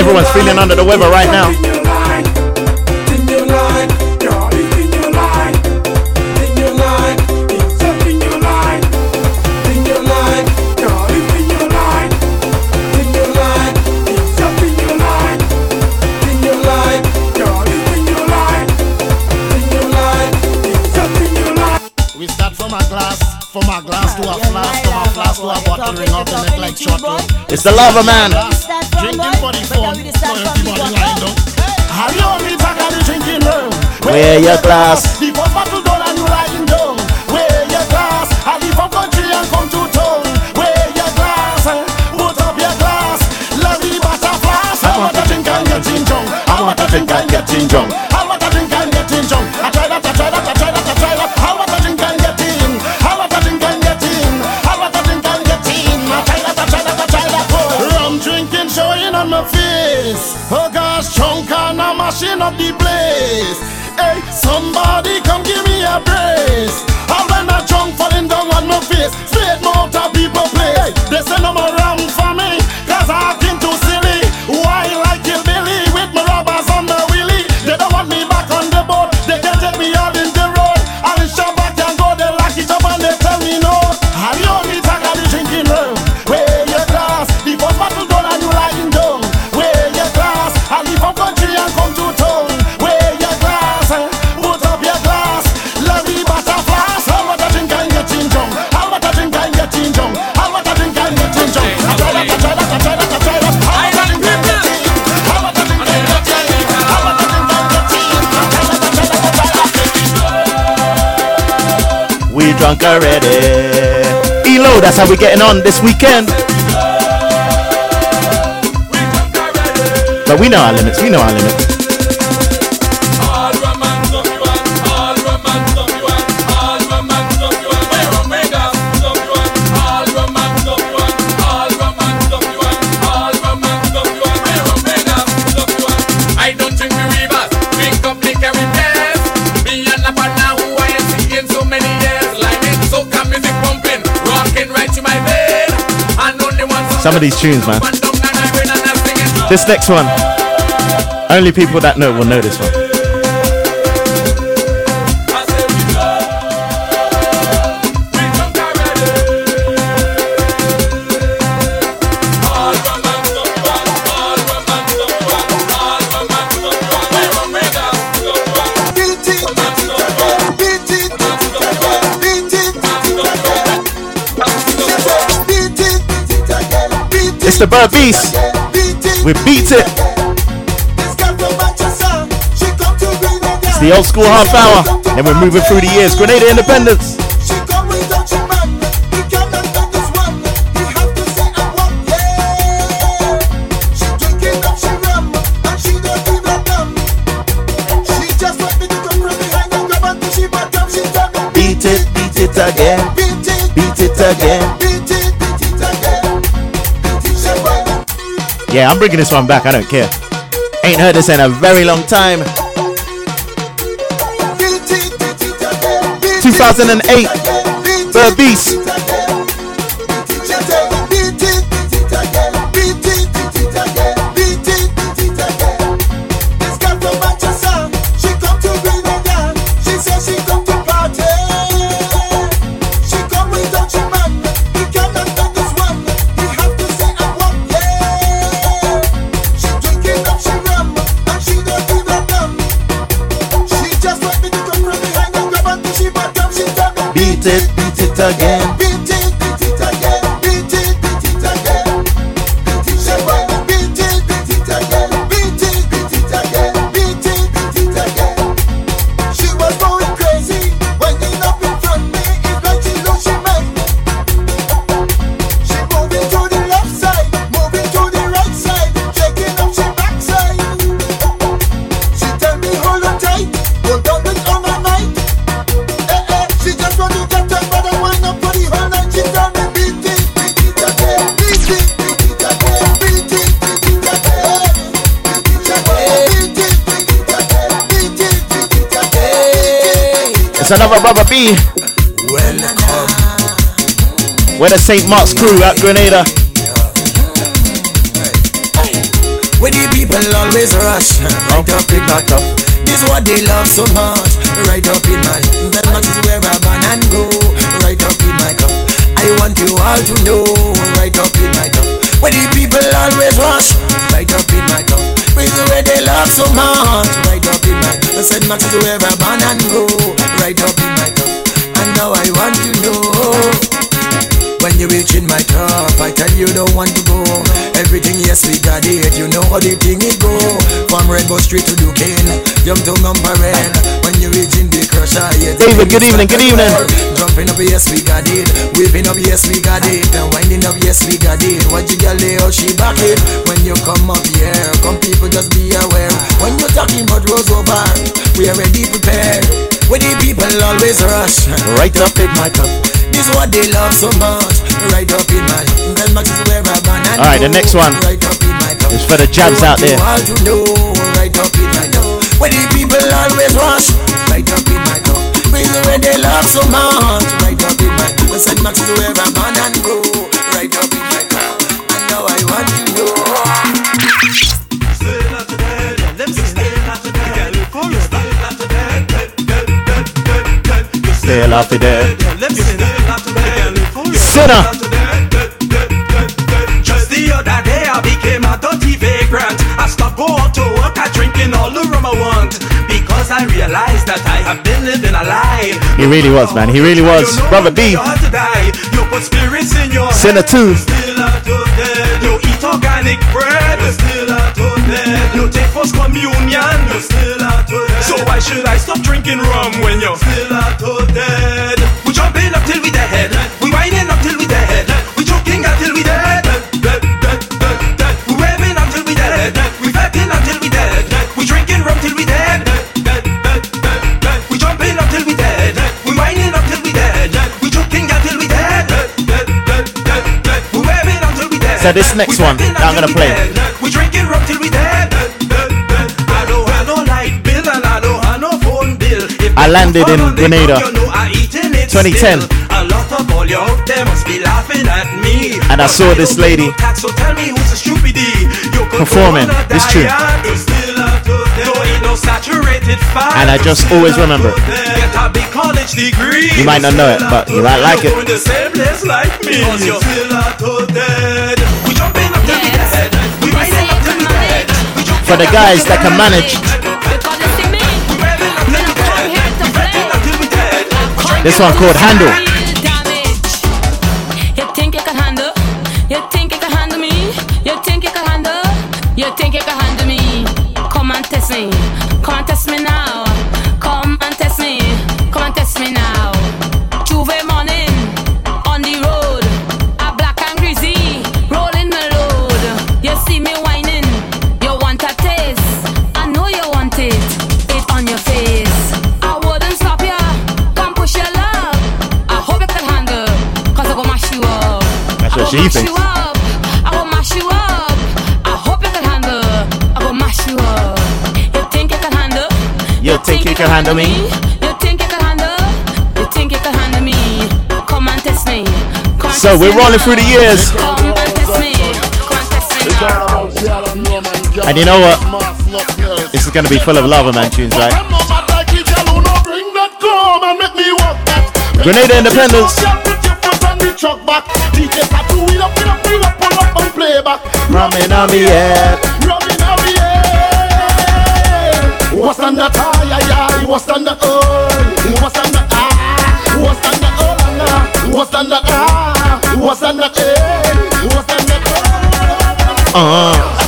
Everyone's feeling under the weather right now. We start from a glass, from a glass to a flask, from a flask to a bottle, ring the neck like. It's the man. Where your glass? conquer it. Elo, that's how we're getting on this weekend. But we know our limits, we know our limits. Some of these tunes, man. This next one, only people that know will know this one. Mr. Burbees. We beat it. It's the old school half hour. And we're moving through the years. Grenada Independence. Beat it, beat it again. Beat it again. Yeah, I'm bringing this one back. I don't care. Ain't heard this in a very long time. 2008. The Beast. St. Mark's crew at Grenada. Where the people always rush Right up in my cup This what they love so much Right up in my That much is where I burn and go Right up in my cup. I want you all to know Right up in my cup. Where the people always rush Right up in my cup. This is where they love so much Right up in my I said much is where I burn and go Right up in my cup. And now I want you to know when you reach in my top, I tell you don't want to go. Everything, yes, we got it. You know how the thing it go. From Rainbow Street to Duquesne, young to Mumparel. When you reach in the crusher, yeah. David, good evening, good evening. Jumping up, yes, we got it. Whipping up, yes, we got it. And winding up, yes, we got it. What you got lay how she back it. When you come up here, come people just be aware. When you're talking about Rose over, we already prepared. When the people always rush, Right up in my cup. this is what they love so much. Right up in my That much is where I burn and All right, the next one Right up in my cup. is for the jabs out there. All to know. Right up in my cup. Where the people always rush. Right up in my cup. This is where they love so much. Right up in my cup. Said much is where I burn and go. Right up in my cup. And now I want tale of the dead. Sinner. Just the other day, I became a dirty vagrant. I stopped going to work, I drinking all the rum I want. Because I realized that I have been living a lie. He really was, man. He really was. Brother B. Sinner 2 organic bread. You're still to dead. You take first communion. You're still to dead. So why should I stop drinking rum when you're still to dead? We jumping up till we dead. So this next one, that I'm gonna play. We drinking rum till we dead. I don't have no light bill and I don't have no phone bill. I landed in Grenada, ground, you know I eating it 2010. A lot of all you out must be laughing at me. And I saw this lady so tell me who's the stupidity. Performing this tune. diet, you still have to Don't eat no saturated fat. And I just always remember. Get a big college degree. You might not know it, but you might like it. For the guys that can manage. This one called Handle. What she thinks. you. I go mash you up. I hope you can handle. I go mash you up. You think you can handle? You think you can handle me? You think you can handle? You think you can handle me? Come and test me. Come So test we're rolling now. through the years. Come and test me. Come and test me now. And you know what? This is gonna be full of Lavaman tunes, right? Grenada Independence. Ramming on me head. What's on that eye, eye, eye? What's on that oh? What's on that ah? What's on that oh, nah? on that? Ah, what's on that? Eh, what's on that? Uh.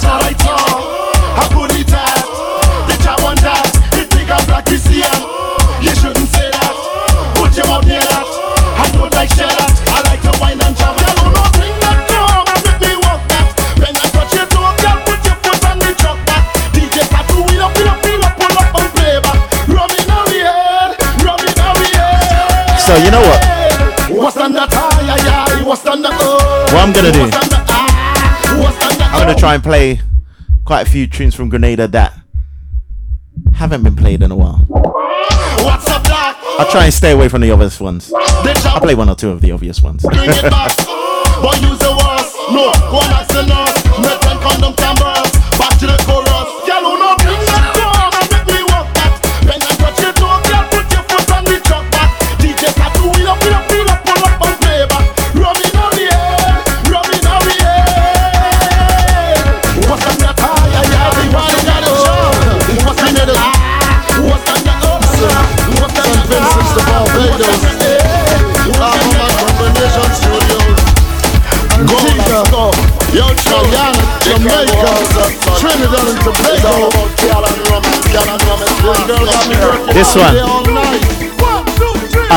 So you know what? What's on that? Yeah, yeah. What's on that? What I'm gonna do? What's on that? What's on that? I'm gonna try and play quite a few tunes from Grenada that haven't been played in a while. What's up, black? I'll try and stay away from the obvious ones. I'll play one or two of the obvious ones.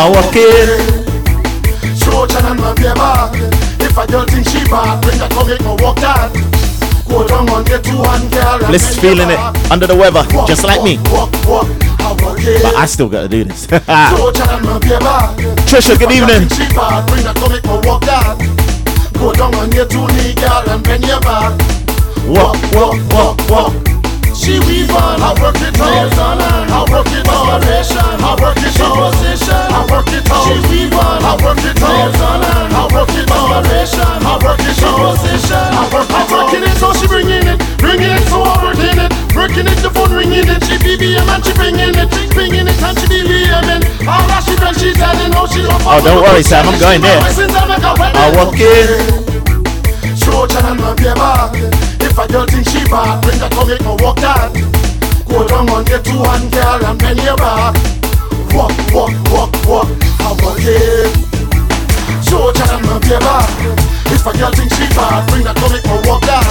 I walk in. Trojan and my baby. If a girl think she bad, bring her come make me walk that. Go down on the two hand girl. Bliss feeling it under the weather, Walk, just like walk, me. Walk, walk, I walk. But I still gotta do this. [laughs] Trojan and my baby. Trisha, good If a girl evening. think She bad, bring her come make walk that. Go down on your two knee, girl, and bend your back. Walk, walk, walk, walk. She weave on, I work it out, I work it out, I work it out, I work it out. She weave on, I work it out, I work it out, I work it out, I work I'm working it, so she bringing it, bringing it, so I'm working it, working it, the phone ringing it, she BBM and she bringing it, bringing it and she BBM all that she done, she telling how she love. Oh, don't worry, Sam, I'm going there. I walk in. Trojan and my baby. If a girl think she bad, bring her come make me walk that. Go down on your two hand, girl, and bend your back. Walk, walk, walk, walk, I walk it. Trojan and my baby. If a girl think she bad, bring her come make me walk that.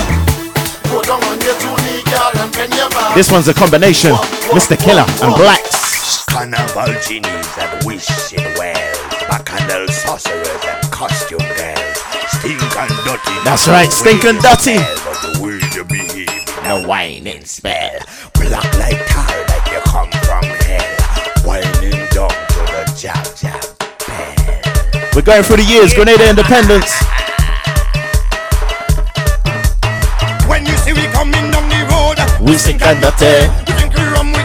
Go down on your two knee, girl, and bend your back. This one's a combination. Mr. Killa and Blaxx. Carnival genies and wishing wells, bacchanal sorcerers and costume girls, stink and dirty. That's right, stink and dirty. The way you behave, no whining spell, black like tar like you come from hell, whining down to the jab jab. We're going through the years, Grenada independence. When you see we coming down the road, We stink and dirty. we drink we rum, we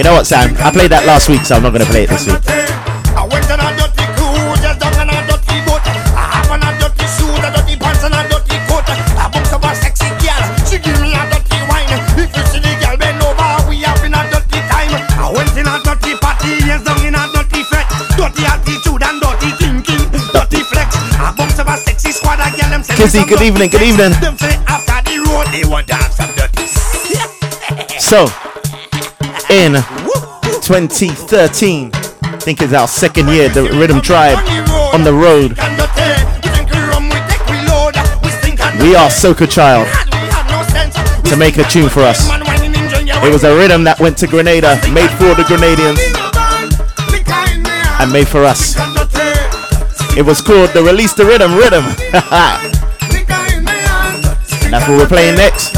You know what, Sam? I played that last week, so I'm not gonna play it this week. I went on a dirty cruise, just down on a dirty boat. I have on a dirty suit, a dirty pants and a dirty coat. I bounce up a sexy girl, she give me a dirty wine. If you see the girl bend over, we having a dirty time. I went in a dirty party, yes, down in a dirty fret. Dirty attitude and dirty thinking, dirty flex. I bounce up a sexy squad, a girl them send me Kizzy, good evening, good evening. Them say after the road, they want to have some dirty. So, in 2013, I think it's our second year, the Rhythm Tribe on the road. We are Soca Child to make a tune for us. It was a rhythm that went to Grenada, made for the Grenadians, and made for us. It was called the Release the Rhythm Rhythm. [laughs] that's what we're playing next.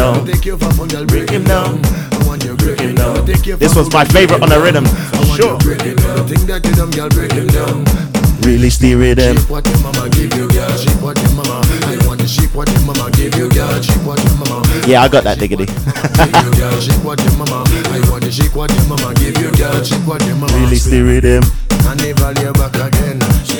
Break him down. Break him down. Break him down. This was my favorite on the rhythm. Sure. Release the rhythm. Yeah, I got that diggity. Release the rhythm. and never lay back again.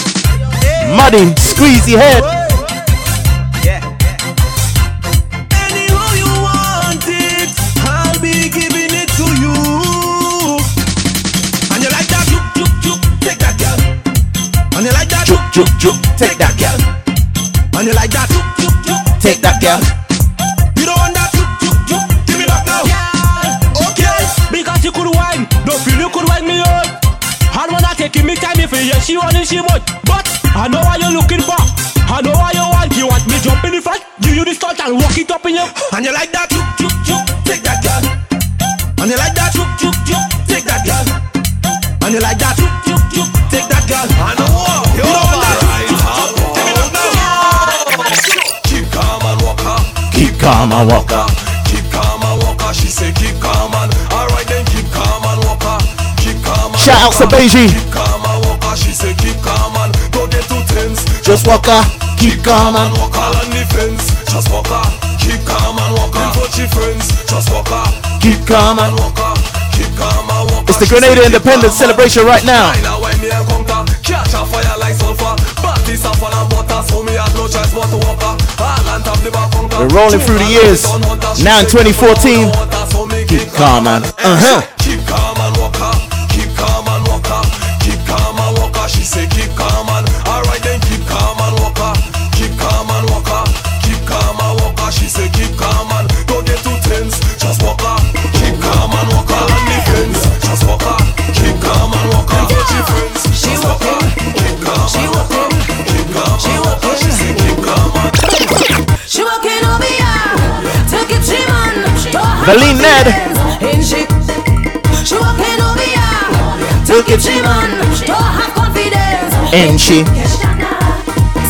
Muddy, squeezy head. Anyhow it, I'll be giving it to you. And you like that, juk juk juk, take that girl. And you like that, juk juk juk, take that girl. And walk. Keep calm and walk. She say keep calm and alright then keep calm and walk. Keep calm and Shout out to. Beijing. Keep calm and walk. She say keep calm and don't get too tense. Just walk. Keep calm and walk on the fence. Just walk. Keep calm and walk her. Before she friends. Just walk. Keep calm and walk. Keep calm and walk. It's the Grenada Independence celebration right now. Now when me a conquer, catch a fire like sulfur. Party suffer and butter, so me have no choice but to walk her. All on top the back conquer. We're rolling through the years. Now in 2014. Keep calm and uh huh. Valine Ned. In she, she walking over here to keep she man. To have confidence. And she.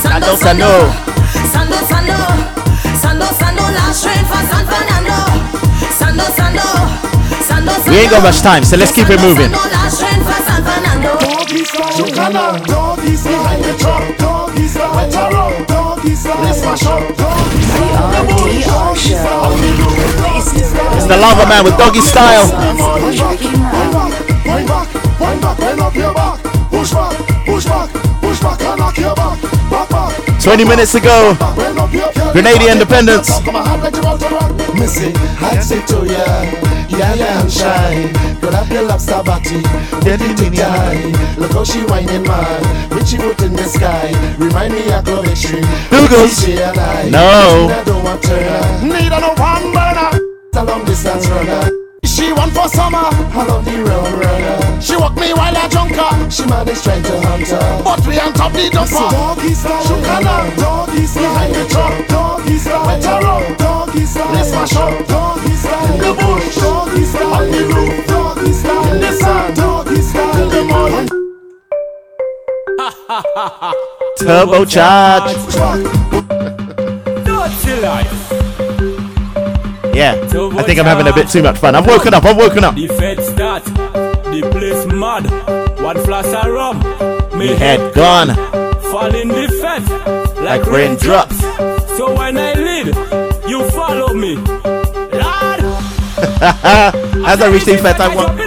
Sando, sando, sando, sando, sando, sando. Last train for San Fernando. Sando, sando, sando, sando. We ain't got much time, so let's keep it moving. Last train for San Fernando. Doggy style, Chocana, doggy style, behind the truck, doggy style, wet her up, doggy style, let's mash up, doggy style, doggy style, on the roof, doggy style. It's the Lavaman with doggy style. Wind back, wind back, wind back, wind up your back, push back, push back, push back, and knock your back, back, back. 20 minutes ago. Grenada Independence. Missy, I say to yeah, yeah, and shy. Up your lobster body, ready to die. Look how she whining man, Richie foot in the sky. Remind me of Tree. Googles. DJ. No. Need a no one burner. A long distance runner. She want for summer, I love the road runner. She walk me while I junker. She mad is trying to hunt her, but we on top the dumper. Doggy style, Shukana, doggy style, behind the truck, doggy style, wet her up, doggy style, let's mash up, doggy style, in the bush, doggy style, on the roof, doggy style, in the sun, doggy style, in the morning. Turbocharge. Dirty life. Yeah, I think I'm having a bit too much fun. I've woken up, I've woken up. The fed start, the place mad. One flash of rum, me head gone. fall in the fed Like raindrops. So when I lead, you follow me. Lord, [laughs] As I reach the effect I want.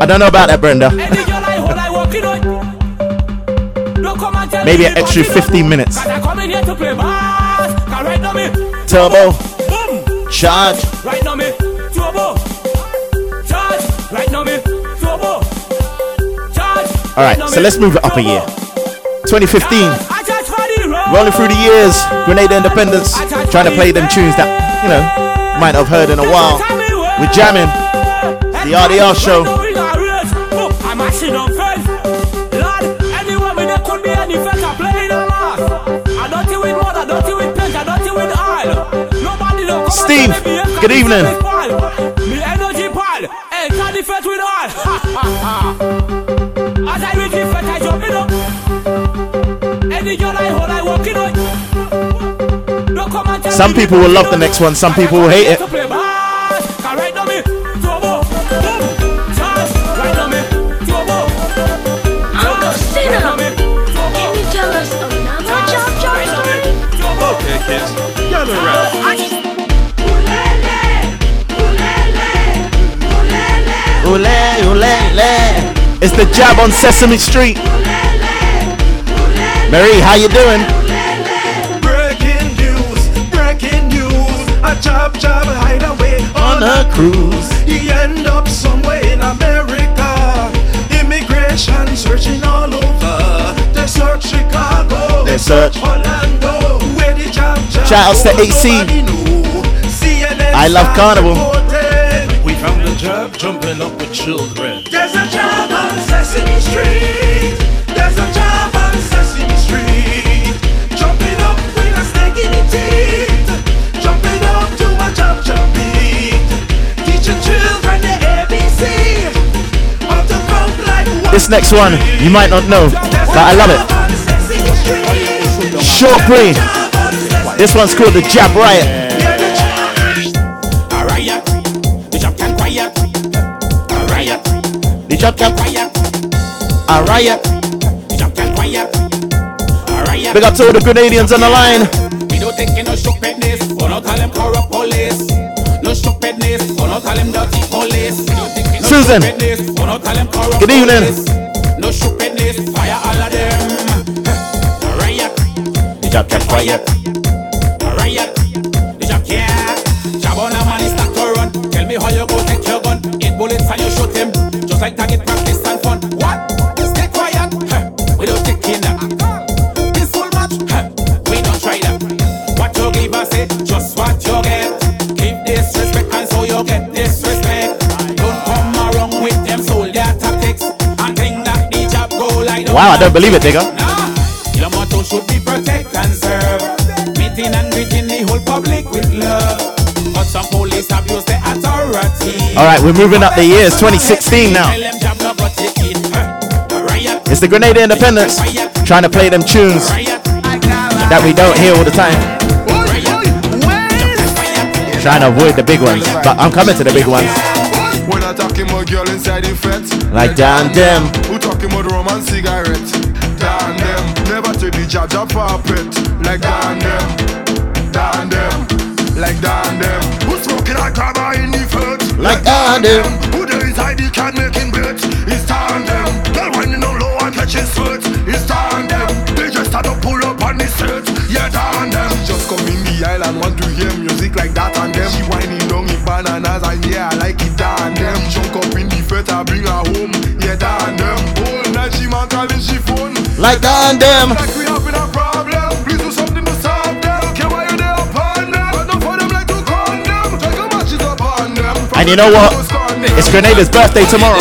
I don't know about that, Brenda. any girl I hold, I walk it out. Don't come and tell Maybe an extra 15 minutes. Cause I come in here to play bass. Cause right now me, Turbo. Charge. Right now me, turbo. Charge. Right now me, turbo. Charge. Alright, so let's move it up a year. 2015. Rolling through the years. Grenada Independence. Trying to play them tunes that, you know, might have heard in a while. We're jamming. The RDR show. Steve, and tell me behave, good evening. this is pile. Me energy the fete with oil. Ha, ha, ha. As I reach I jump it up. Any girl I hold, I walk it up. Don't come and tell Some people will love the next one, some people will hate it. Ole. It's the jab on Sesame Street. Marie, how you doing? Breaking news, breaking news. A job, job hideaway on a cruise. He end up somewhere in America. Immigration searching all over. They search Chicago. They search. Orlando. Where the job, job Shout outs to AC. nobody know. CNN I love Carnival. We found the job jumping up with children. Sesame Street. There's a job on Sesame Street. Jumping up with a snake in the teeth. Jumping up to a jump jump beat. Teaching children the ABC. How to count like. This next one, you might not know, but I love it. Short play. This one's called the Jab Riot. A riot, the job can quiet. A riot, The Jab can A riot. the job can quiet. A riot. Big up to all the Grenadians on the line. We don't take no stupidness, for not all them corrupt police. No stupidness, for not all them dirty police. We don't take no Susan. for not all them corrupt Good evening. police. No stupidness, fire all of them. The Jab Wow, I don't believe it, digga. your motto should be protect and serve. Meeting and greeting the whole public with love. But some police abuse the authority. All right, we're moving up the years. 2016 now. Tell them job not got it in. Huh. A riot, It's the Grenada Independence trying to play them tunes that we don't hear all the time. Trying to avoid the big ones, but I'm coming to the big ones. When I talking about girl inside the fete Like Dan Dem. Who talking about rum and cigarette? Dan them. Never take the jab jab for a pet. Like Dan them. Dan them. Like Dan them. Who smoking like grabber in the fete Like Dan them. Who there inside the can making bet? It's Dan them. Girl winding on low and catching sweat. It's Dan them. They just start to pull up on the set. Yeah Dan them. She just come in the island want to hear music like that and them. She whining down in bananas and yeah up in the fete bring her home. Yeah Dan them Whole night she man calling she phone. Like Dan Dem. Like we having a problem. Please do something to solve them. Okay why you there upon them? But not for them like to con them. Take a matches upon them. And you know what? It's Grenada's birthday tomorrow.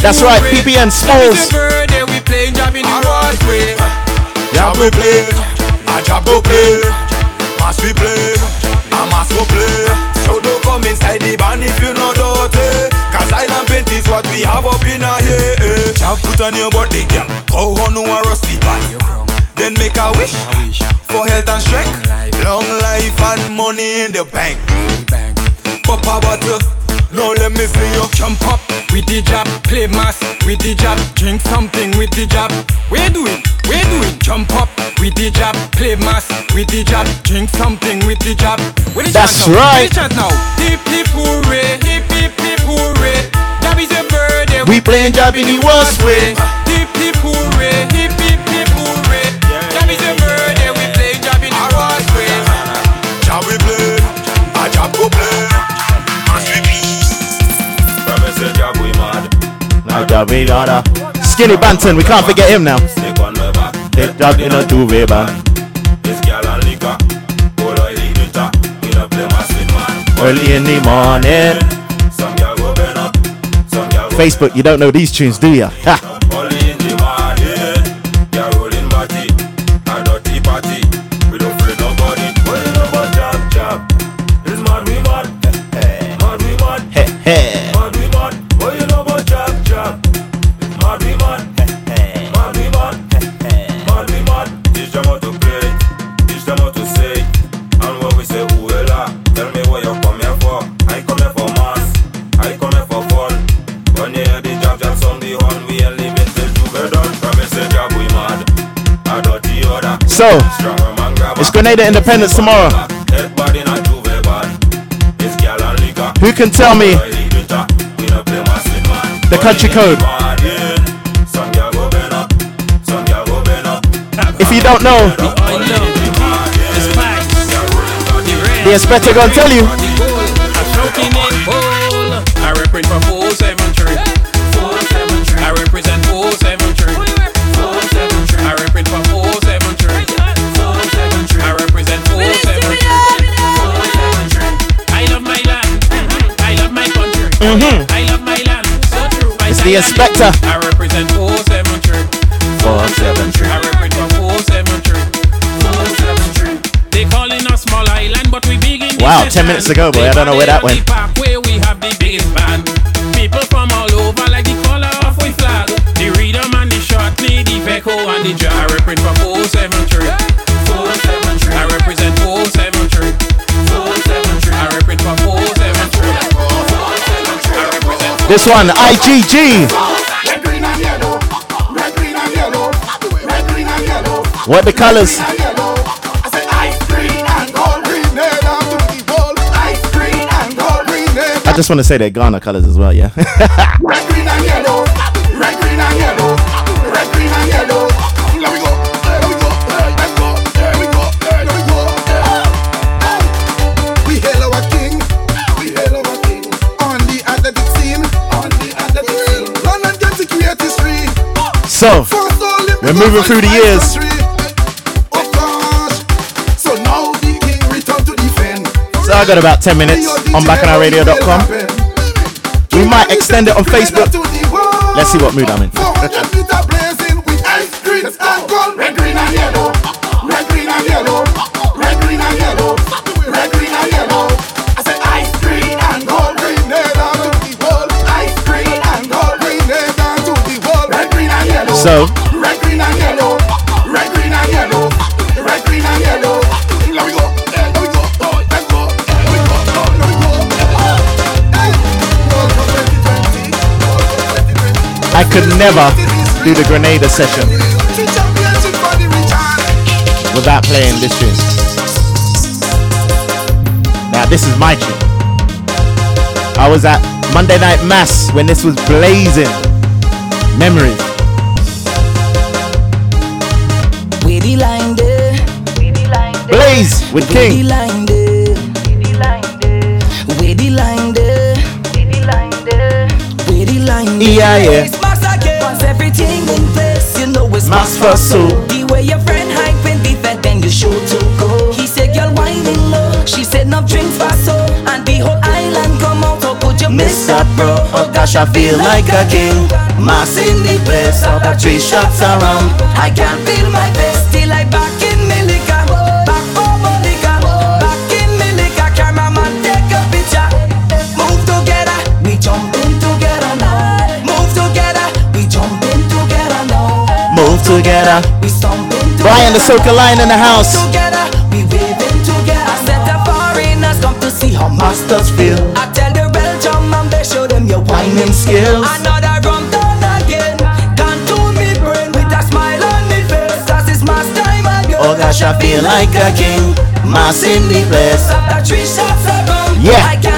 That's right, hooray. PPN Jab Smalls. A bird and jab in the worst way. Jab we play, a go play Mass we play, a mass go play So don't come inside the band if you know dirty Cause island paint is what we have up in our here Jab put on your body, girl Go on a rusty pan Then make a wish For health and strength. Long life and money in the bank. Pop a bottle Now let me see you Jump up with the jab, play mass with the jab, drink something with the jab. We do it, we do it. Jump up with the jab, play mass with the jab, drink something with the jab. With the That's chant right. with the chant now. Hip hip hooray, hip hip hip hooray. Jab is a bird, We playing jab in the worst way. Hip hip hooray, Oda. Skinny Banton, we can't forget him now. on my back. They drop in a two-way band. This girl and liquor. Hold on, the glitter. We don't play massive man. Early in the morning. Some girl go bend up. Some girl go Facebook, you don't know these tunes, do ya? Ha. So, it's Grenada Independence tomorrow. Who can tell me the country code? If you don't know, the inspector gonna tell you. Country. Mhm. I love my land. So true. I It's the inspector. I represent 473. 473. I represent 473. 473. They calling us small island, but we big in Wow, 10 minutes ago, boy. I don't know where that went. park where we have the biggest band. People from all over like the color of we flag. The rhythm and the shortknee, the echo and the jar. I represent for 473. 473. Ice one, IGG. What the colors? I just want to say they're Ghana colors as well, yeah. [laughs] Red, green and yellow. Red, green and yellow. Red, green and yellow. We're moving through the years. So. So I got about 10 minutes on bacchanalradio.com. We might extend it on Facebook. Let's see what mood I'm in. 400 never do the Grenada session without playing this tune. Now, this is my tune. I was at Monday Night Mass when this was blazing. Memories. Where the line there? Blaze with Where the King. line there? Mass for soul. The way your friend hype and defend, then you show to go. He said, "Girl, whining low." She said, "No drinks for so." And the whole island come out. How could you miss that, bro? Oh gosh, I feel like a king. Mass in the place, I got three shots around. I can't feel my best together. We stomp in Brian the Soca Line in the house. together. We waving together. I said the foreigners come to see how masters feel. I tell the Belgium they show them your whining skills. Another rum down again. Gone to me brain with a smile on me face. His mass time again. Oh gosh, I feel like a king. Mass in the place. After three shots rum, Yeah.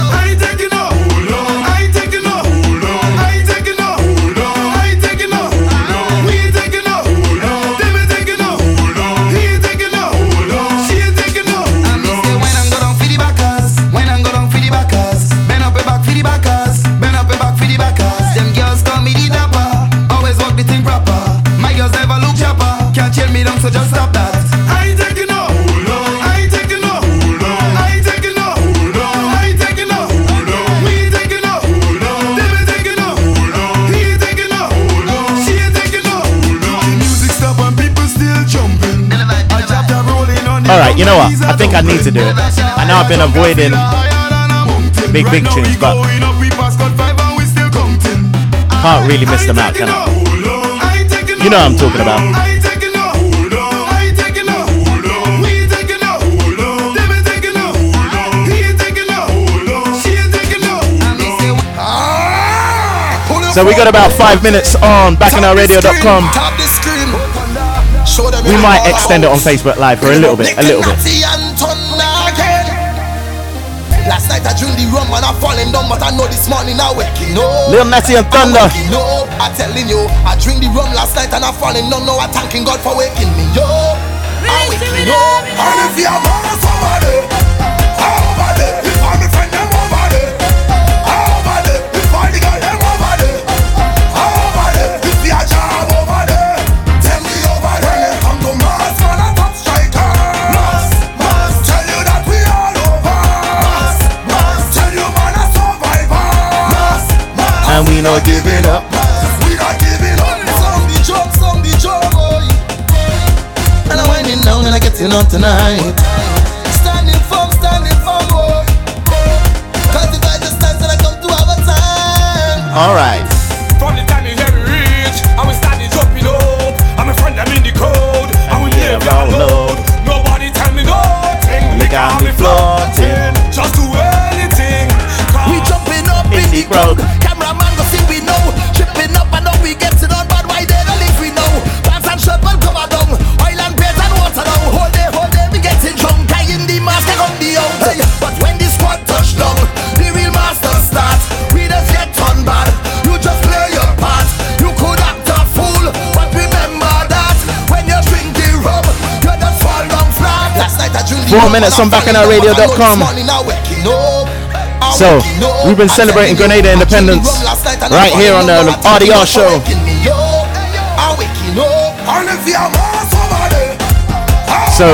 right, you know what? I think I need to do it. I know I've been avoiding big, big tunes, but can't really miss them out, can I? You know what I'm talking about. So we got about five minutes on bacchanalradio.com we might extend it on Facebook Live for a little bit, a little bit. Last night I the rum and I falling down, but I know this morning I waking up. And Thunder. I'm telling you, I drink the rum last night and I falling down. No, I thanking God for waking me up. I'm waking up. And if you're and we not giving up. We not giving up. Some the job, some the job, boy. And I'm winding down and I'm getting on tonight. Standing firm, standing firm, boy. Cause if I just stand, then I come to our time. All right. From the time you hear me reach, I will start it up. I'm a friend, I'm in the code. I will live our load. Nobody tell me nothing. Nigga, got me floating. Just do anything. We jumping up in, in the crowd. crowd. Four minutes from radio.com So, we've been celebrating Grenada independence right here on the RDR show. So,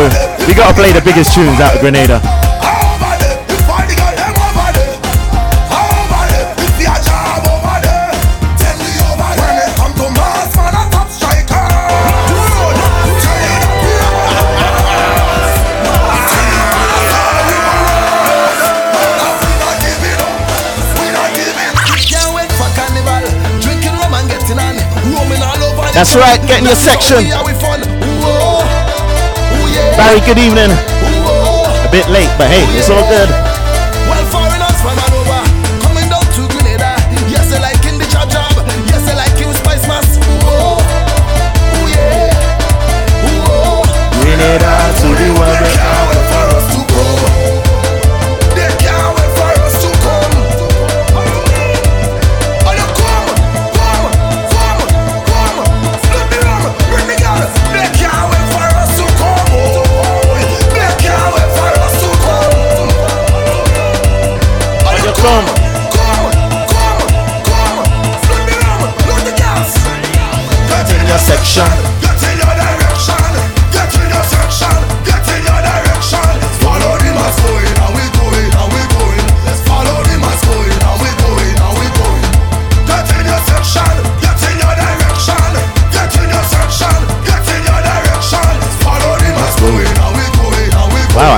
we gotta play the biggest tunes out of Grenada. That's right, get in your section. Barry, good evening. A bit late, but hey, it's all good.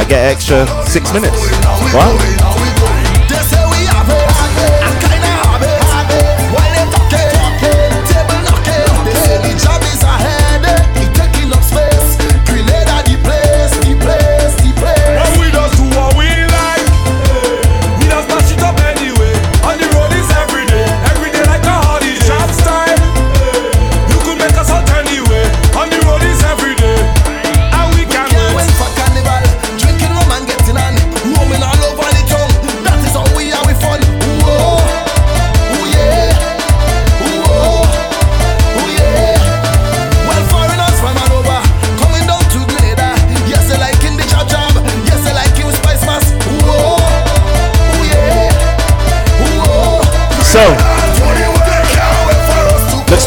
get extra six minutes, right?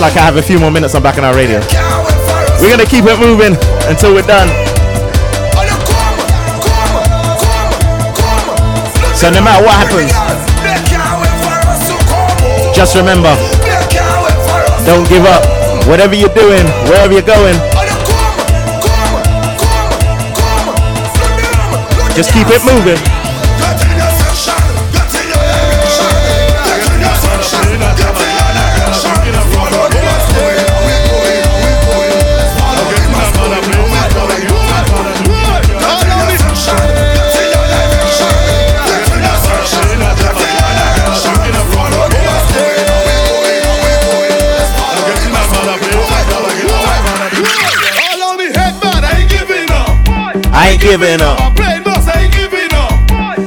Like I have a few more minutes on Bacchanal Radio. We're gonna keep it moving until we're done. So no matter what happens, just remember, don't give up. Whatever you're doing, wherever you're going, just keep it moving. Giving up. I'm playing boss, I ain't giving up.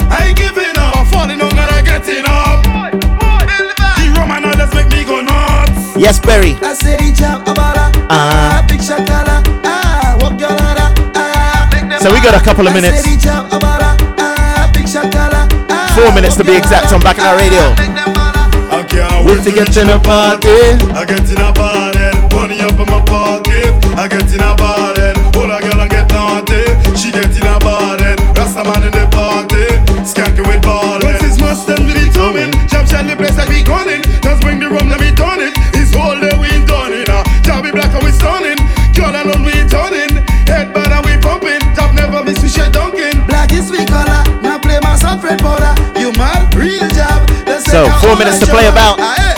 I ain't giving up. I'm falling on and I'm getting up. The Roman others make me go nuts. Yes, Berry. I said he jump about a Uh, big shakala, ah, walk your ladder, ah. so we got a couple of I minutes. said he jump about a ah, big shakala, ah. Four minutes to be exact on Bacchanal Radio. I can't Wait to get in the party. I get in a body, money up in my pocket. I get in a body, four minutes to play about. Ah, eh,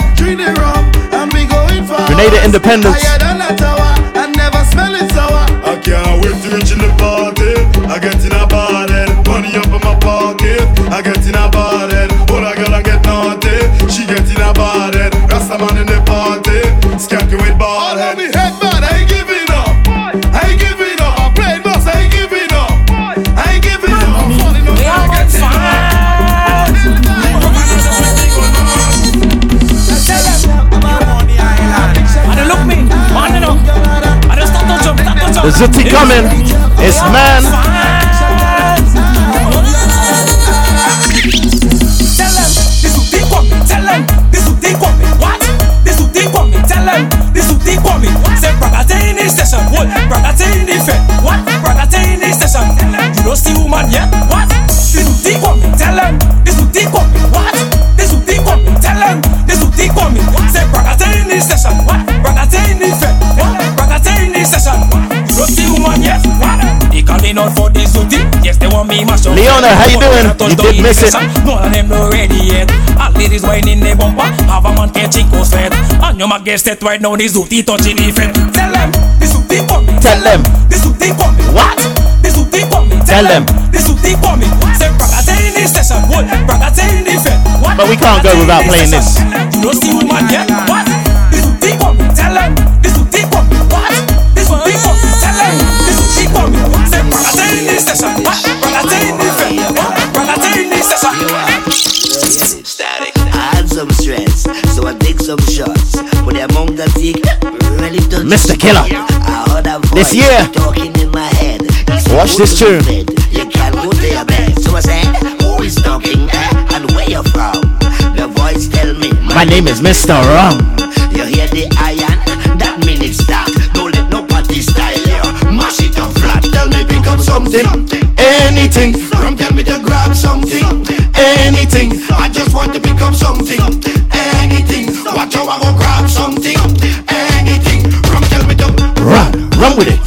Zuti coming. It's man. Tell them me. Tell them me. What? Me. Tell them me. Say brother in the station. What? Brother in the. What? Brother the station. You don't see woman yet. Leona, how you doing? You did miss it. None of them not ready yet. All ladies whining the bumper. Have a man catching coast fed. And you might get set right now. This duty touching the fed. Tell them this duty for me. Tell them. This duty for me. What? This duty for me. Tell them. This duty for me. Say brother in the station. What? Brother in fed. What? But we can't go without playing this. You don't see woman yet. What? This duty for me. Tell them. This duty for me. What? This duty for me. Tell them. This duty for me. Say brother in the station. Mr. Killa. I heard a voice This year. talking in my head. Watch this tune. You can't go to your bed. So I said, Who is talking eh? and where you from? The voice tell me, My name is Mr. Rum. You hear the iron? That mean it's start. Don't let nobody style you. Mash it up flat. Tell me pick up something. Anything. From tell me to grab something. Anything. I just want to pick up something. Anything. With it.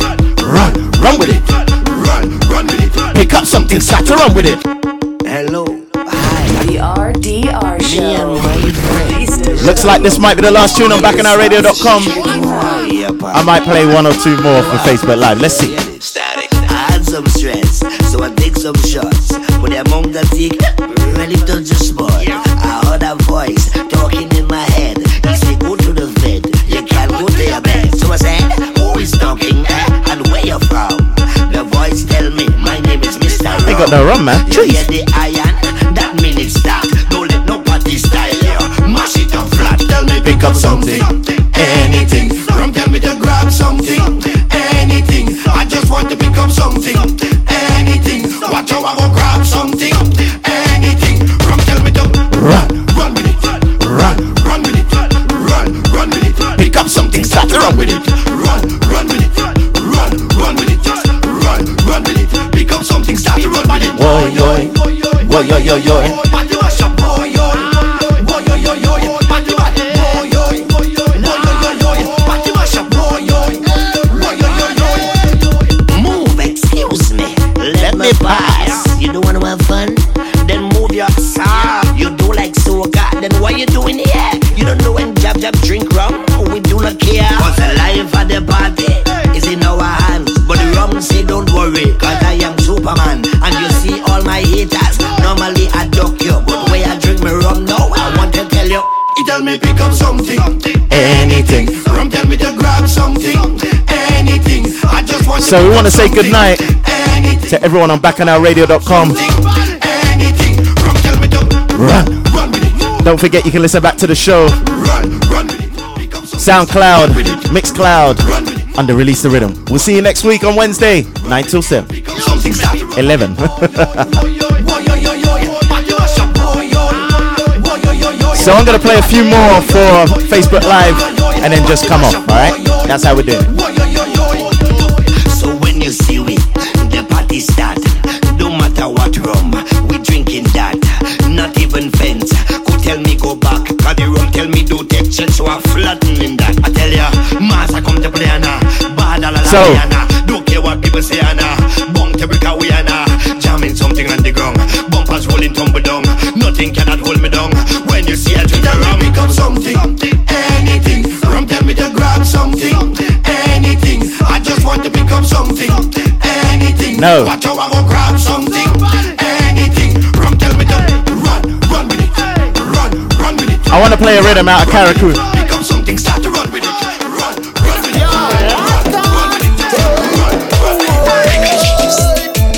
Run, run with it. run, run with it. Pick up something, start to run with it. Hello. The RDR Show. Looks like this might be the last tune on bacchanalradio.com. I might play one or two more for Facebook Live. Let's see. Static. I had some stress, so I take some shots. No rum, man. Hear the iron? That nobody Pick up something. Yo, yo, tell me pick up something, Anything. Rum tell me to grab something, anything. I just want So we want to say good night to everyone on bacchanalradio.com. Run. Don't forget you can listen back to the show. SoundCloud, Mixcloud, under Release the Rhythm. We'll see you next week on Wednesday, 9 till 7. 11. [laughs] so I'm going to play a few more for Facebook Live and then just come off, alright? That's how we're doing it. So when you see we, the party start. No matter what rum, we drinking that. Not even fence could tell me go back. Cause the rum tell me do take so I flattening that. I tell ya, master come to play ana. Bad la la So- No. Watch how I go grab something, anything. Rum tell me to run, run with it, run, run with it. I want to play a rhythm out of Carriacou. Pick up something, start to run with it, run, run with it.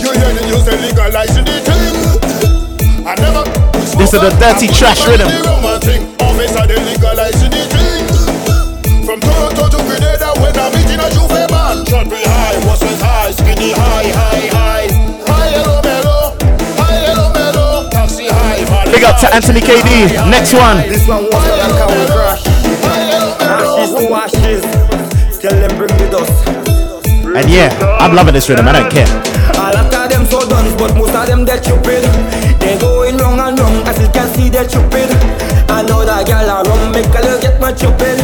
You hear the news, they legalizing the thing. I never. This is the dirty trash rhythm. Big up to Anthony KD. Next one. This one was like a cow crash. Ashes to ashes. Tell them bring the dust. And yeah, I'm loving this rhythm. I don't care. A lot of them so done, but most of them they stupid. They going wrong and wrong, as you can see they stupid. I know that gal a rum make a little get my stupid.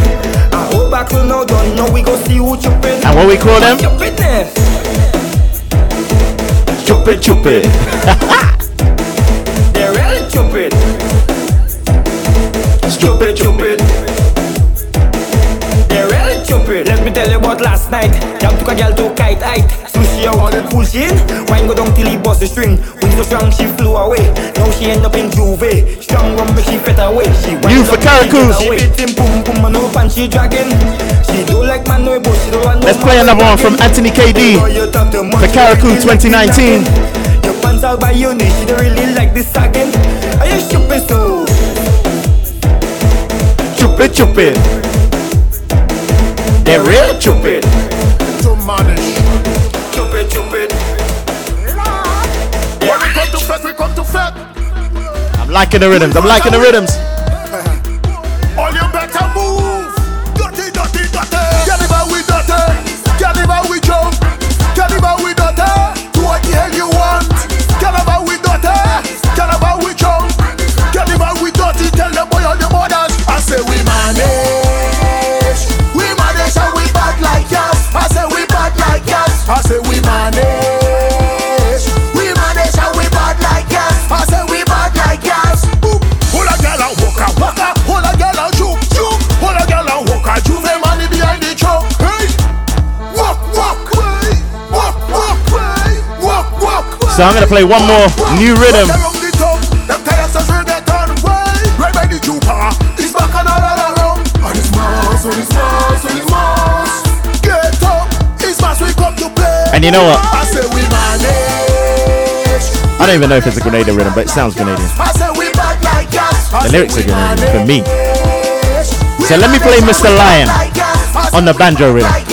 I hope back to now done, now we go see who stupid. And what we call them? Stupidness. Eh? Stupid, stupid. [laughs] you about last night. Jam took a girl to kite height. Sushi I wanted pull she in. Wine go down till he bust the string. When so strong she flew away. Now she end up in J'ouvert. Strong rum make she fed away. She You wind for up, she Karakou. get away. She beat him boom boom and up and she dragging. She do like man no but she don't want no Let's play another one from. Anthony KD you talk for Carriacou you like 2019. Your pants out by uni, she don't really like this again. Are you stupid so? Stupid, stupid. They're real stupid. To manage. Stupid, stupid. When we come to fed, we come to fed. I'm liking the rhythms. I'm liking the rhythms. Get up, it's mass, we come to play. And you know what? I say we manage. I don't even know if it's a Grenadian rhythm, but it sounds Grenadian. I say we bad like gas. I The lyrics are Grenadian for me. So let me play Mr. Lion on the banjo rhythm.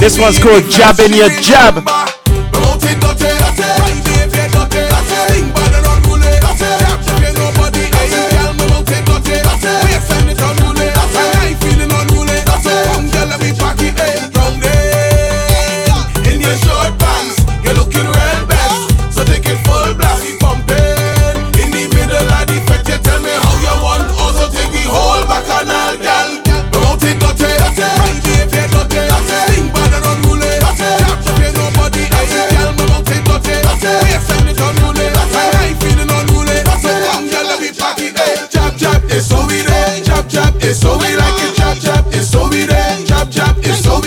This one's called Jab in Your Jab.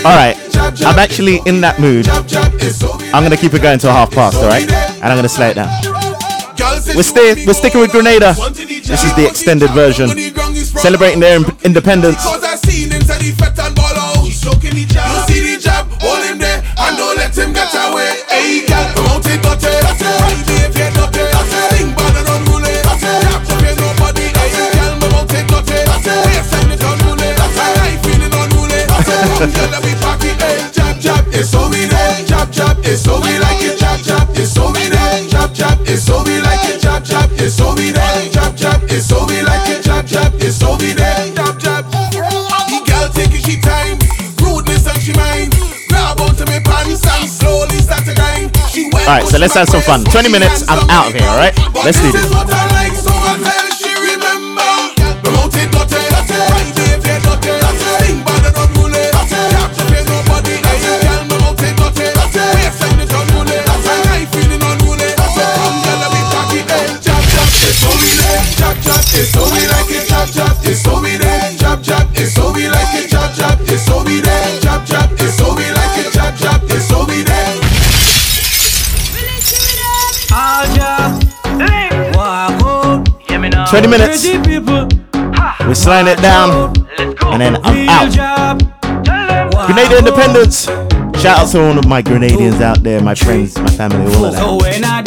All right, I'm actually in that mood. I'm gonna keep it going till half past, all right? And I'm gonna slow it down. We're stay, we're sticking with Grenada. This is the extended version, celebrating their in- independence. It's so we there. Jab, jab. The girl taking she time, rudeness and she mind. Grab onto me pants and slowly start to grind. All right, so let's have some fun. 20 minutes, I'm out of here, all right? Let's do this. 20 minutes. We're slowing it down, and then I'm out. Grenada Independence. Shout out to all of my Grenadians out there, my friends, my family, all of that. when I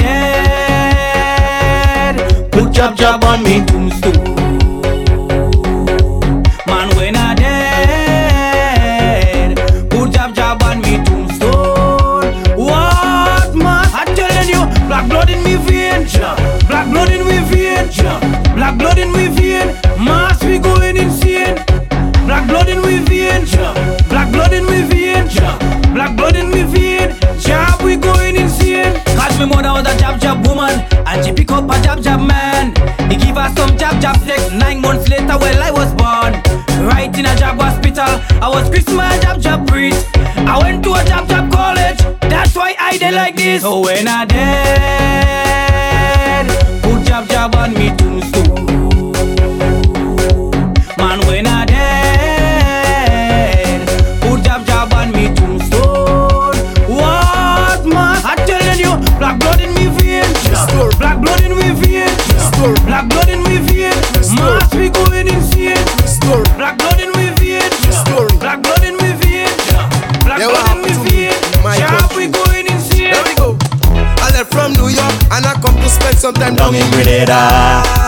dead, put jab jab on me tombstone. Mother was a jab jab woman, and she pick up a jab jab man. He give her some jab jab sex. Nine months later, well I was born. Right in a jab hospital, I was Christmas jab jab priest. I went to a jab jab college. That's why I did like this. So when I dead, put jab jab on me tombstone. Black blood in me vein. Mass we going insane. Black blood in me vein, black blood in me vein, black Yeah, blood in to vein. Sharp we going insane. There we go. I left from New York and I come to spend some time Down in Grenada.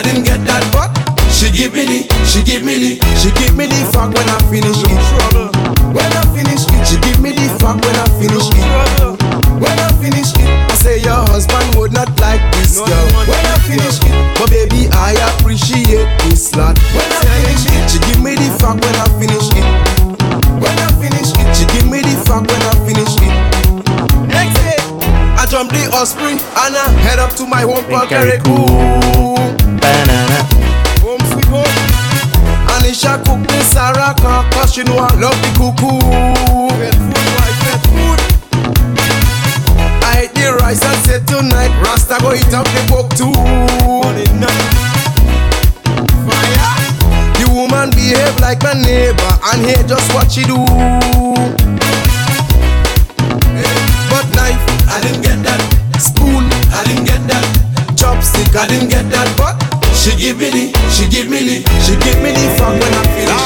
I didn't get that. But she give me the, she give me the, she give me the fuck when I finish it. When I finish it, she give me the fuck when I finish it. When I finish it, I say your husband would not like this girl. When I finish it, but baby I appreciate this lot. When I finish it, she give me the fuck when I finish it. When I finish it, she give me the fuck when I finish it. Next day, I jump the Osprey and I head up to my home for banana. Home sweet home. Anisha cook me Sarah cause she know I love the cuckoo. Get food, I get food. I eat the rice and say tonight Rasta go eat up the book too. The woman behave like my neighbor and hear just what she do. But knife, I didn't get that. Spoon, I didn't get that. Chopstick, I didn't get that. But she give me the, she give me the, she give me the fuck when I finish.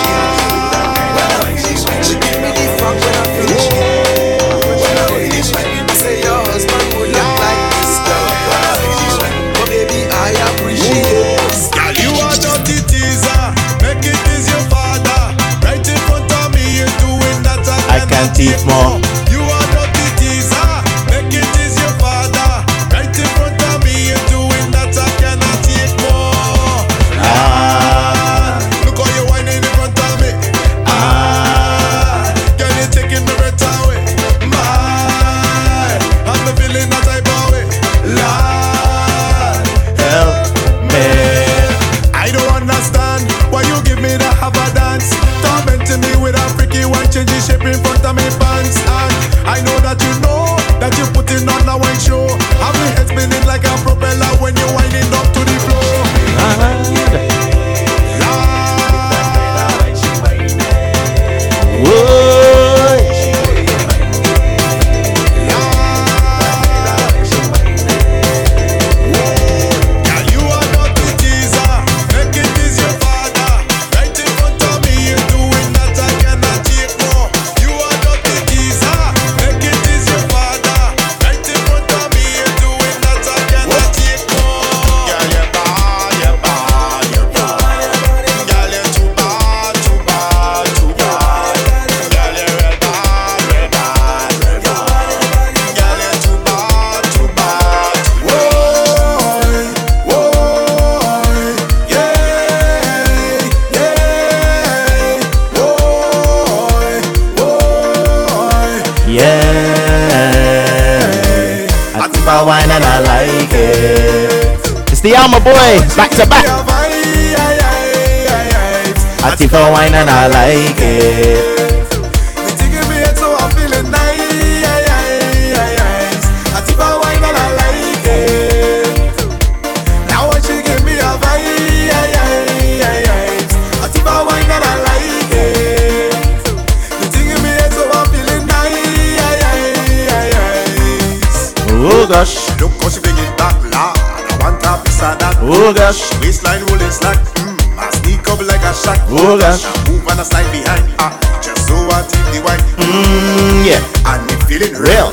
She give me the fuck when I finish. When I finish, say your husband would look like this girl. But baby, I appreciate it. Girl, you are dirty teaser. Make it is your father. Right in front of me, you're doing that. I can't eat more. The Alma boy, back to back. I keep a wine and I like it. Oh gosh. Waistline rolling slack. Mm, I sneak up like a shot. Oh gosh. I move and I slide behind. Ah, just so I tip the wine. Mm, yeah. And me feeling real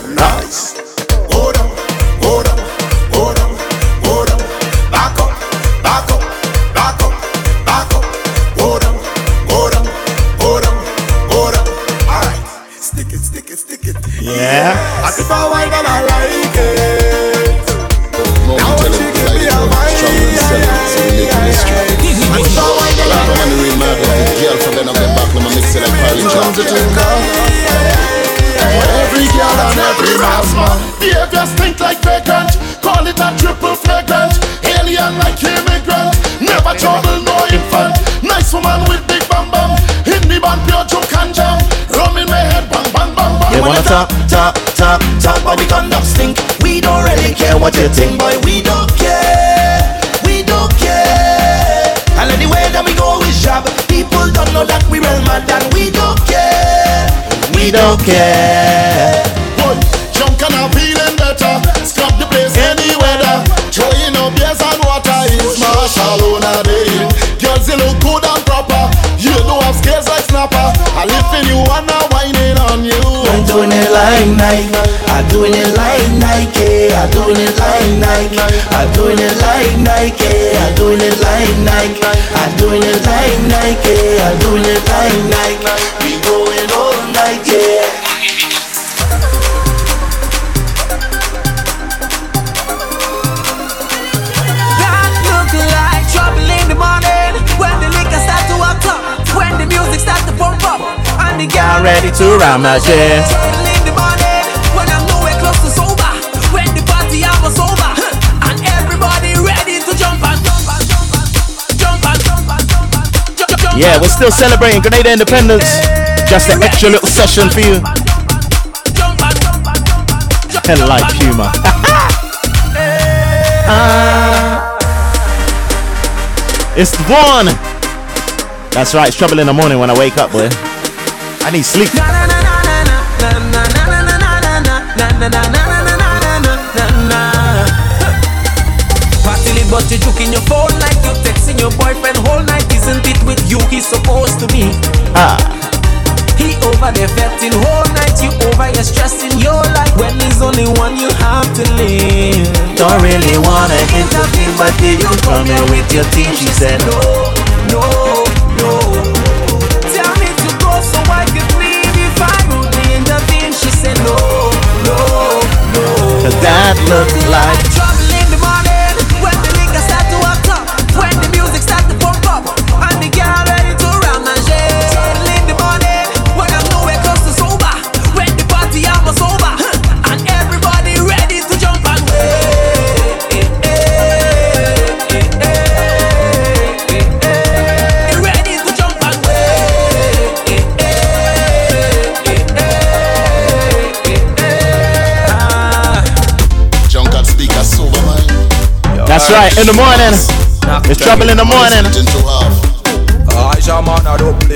talk, talk, talk, talk, but we conduct stink. We don't really care what you think, boy. We don't care. We don't care. And anyway that we go is job. People don't know that we real mad and we don't care. We don't care. Boy, drunk and I'm feeling better Scrub the place any weather Throwing up beers and water is martial on like Nike. I'm doing it like Nike. I'm doing it like Nike. I'm doing it like Nike. I'm doing it like Nike. I'm doing it like Nike. I'm doing it like Nike. We going all night, yeah. That look like trouble in the morning when the liquor start to up, when the music start to pump up, and the girl I'm ready to round my jam. Yeah, we're still celebrating Grenada Independence. Just an extra little session for you. Hell like humor. [laughs] Uh, it's Vaughn. That's right, it's trouble in the morning when I wake up, boy. I need sleep. Party But you you he's supposed to be? Ah. He over there fetting whole night. You over here stressing your life when there's only one you have to live. Don't really wanna intervene, but did you come here with your team? She said no, no, no. Tell me to go so I can leave if I rudely intervene. She said no, no, no. Cause that looked like That's right, in the morning. It's trouble in the morning.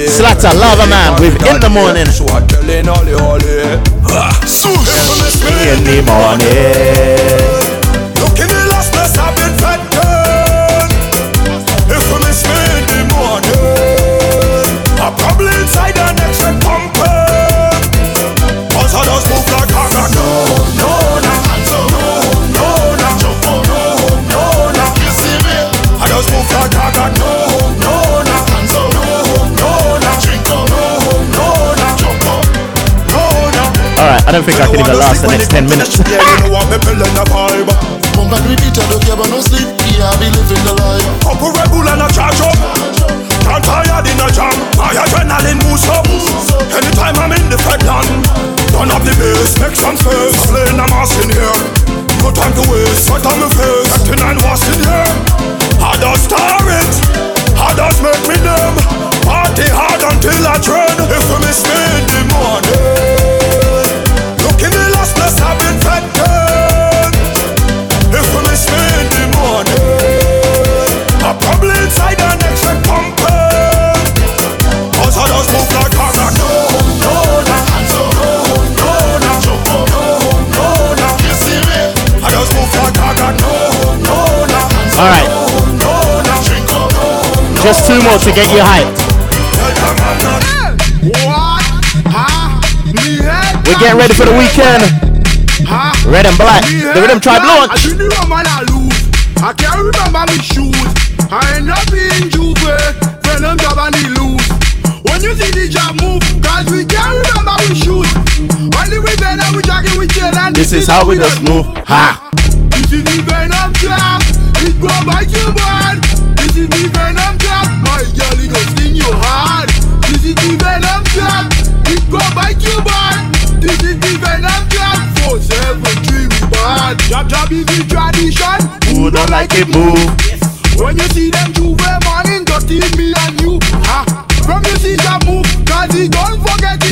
Slatter Lavaman with In the Morning. In the morning. Alright, I don't think I can even last the next 10 minutes. Make me. Party hard until I. If miss me in the morning, in the last place I've been. If we me in the morning, I probably inside an extra I just move like a Just two more to get you hyped. We're getting ready for the weekend. Red and black. The Rhythm Tribe I launch. see the woman I lose. I can't remember me shoes. I end up in J'ouvert. When job and he lose. When you see the job move, cause we can't remember we shoes. On the way then we jogging with jail and This is how we just move. Ha! This is the venom job. It go bite you bad. This is the venom seven three we bad. Job job is the tradition. Who don't like it move? When you see them J'ouvert morning, dirty me and you. Ha. From you see that move, cause he don't forget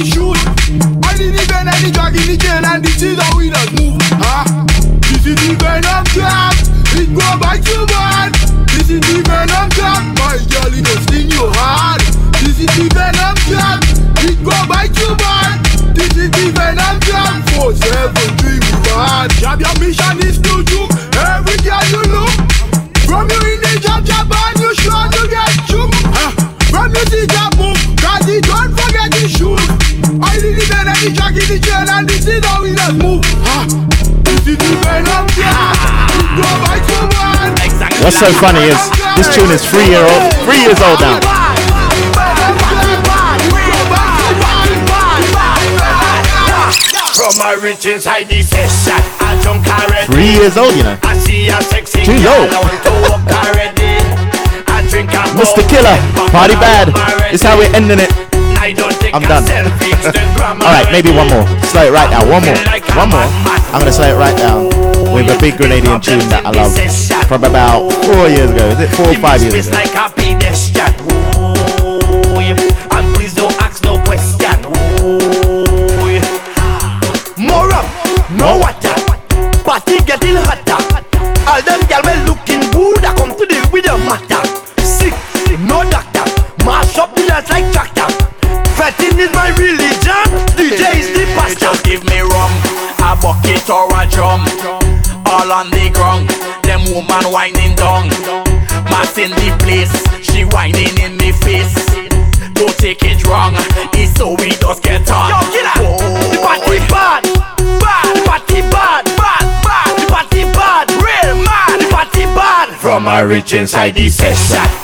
What's so funny is this tune is three year old, three years old now. From my rich inside the session, I drunk already. Three years old, you know. I see a sexy Too girl, low. I want already. I drink a Mr. Killer, party bad. This how we're ending it. I don't take I'm done. Alright, maybe one more. Slow it right now. One more. One more. I'm gonna slow it right down with a big Grenadian tune that I love from about four years ago. Is it four or five years ago? In the place, she whining in me face. Don't take it wrong, it's so we just get on. Yo, get out! Oh. The party bad, bad, the party bad, bad, bad, the party bad, real mad, the party bad. From a rich inside the session,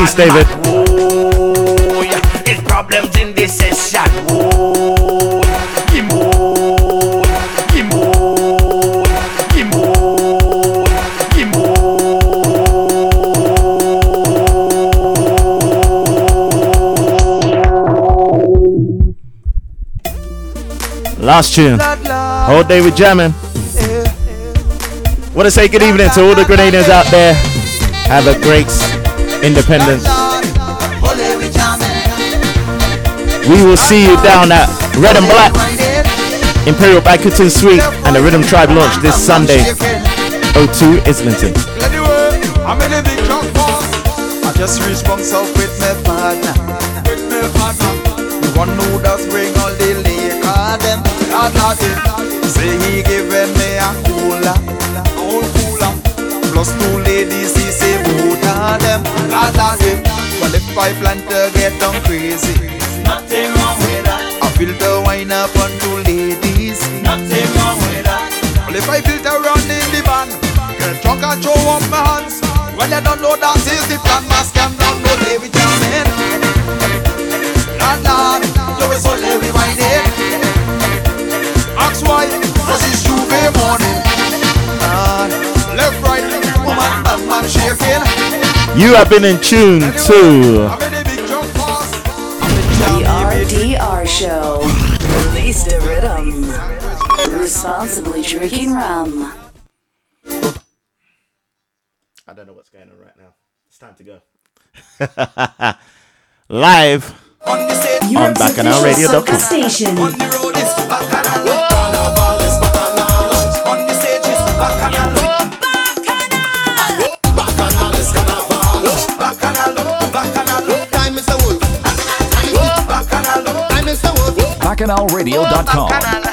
Peace, David. Oh, yeah. It's problems in this session. Oh, Last tune. Whole day we jamming. Want to say good evening to all the Grenadians out there. Have a great independence. We will see you down at Red and Black, Imperial Banqueting Suite, and the Rhythm Tribe launch this Sunday, O2 Islington. I'm in a big truck boss. I just reached bunks with my partner. With my partner. The one who does bring all the liquor, them. Lord, Lord. Say he given me a cooler. A whole cooler. Plus two them. Lord, Lord, eh. Well, if I plan to get down crazy, nothing wrong with that. I filter wine up on two ladies, nothing wrong with that. Well, if I filter run in the van, get drunk and show up my hands. Well, you don't know that is the plan, mask and You have been in tune to The RDR Show. Release the rhythm. Responsibly drinking rum. I don't know what's going on right now. It's time to go. [laughs] Live on BacchanalRadio.com. station. BacchanalRadio.com.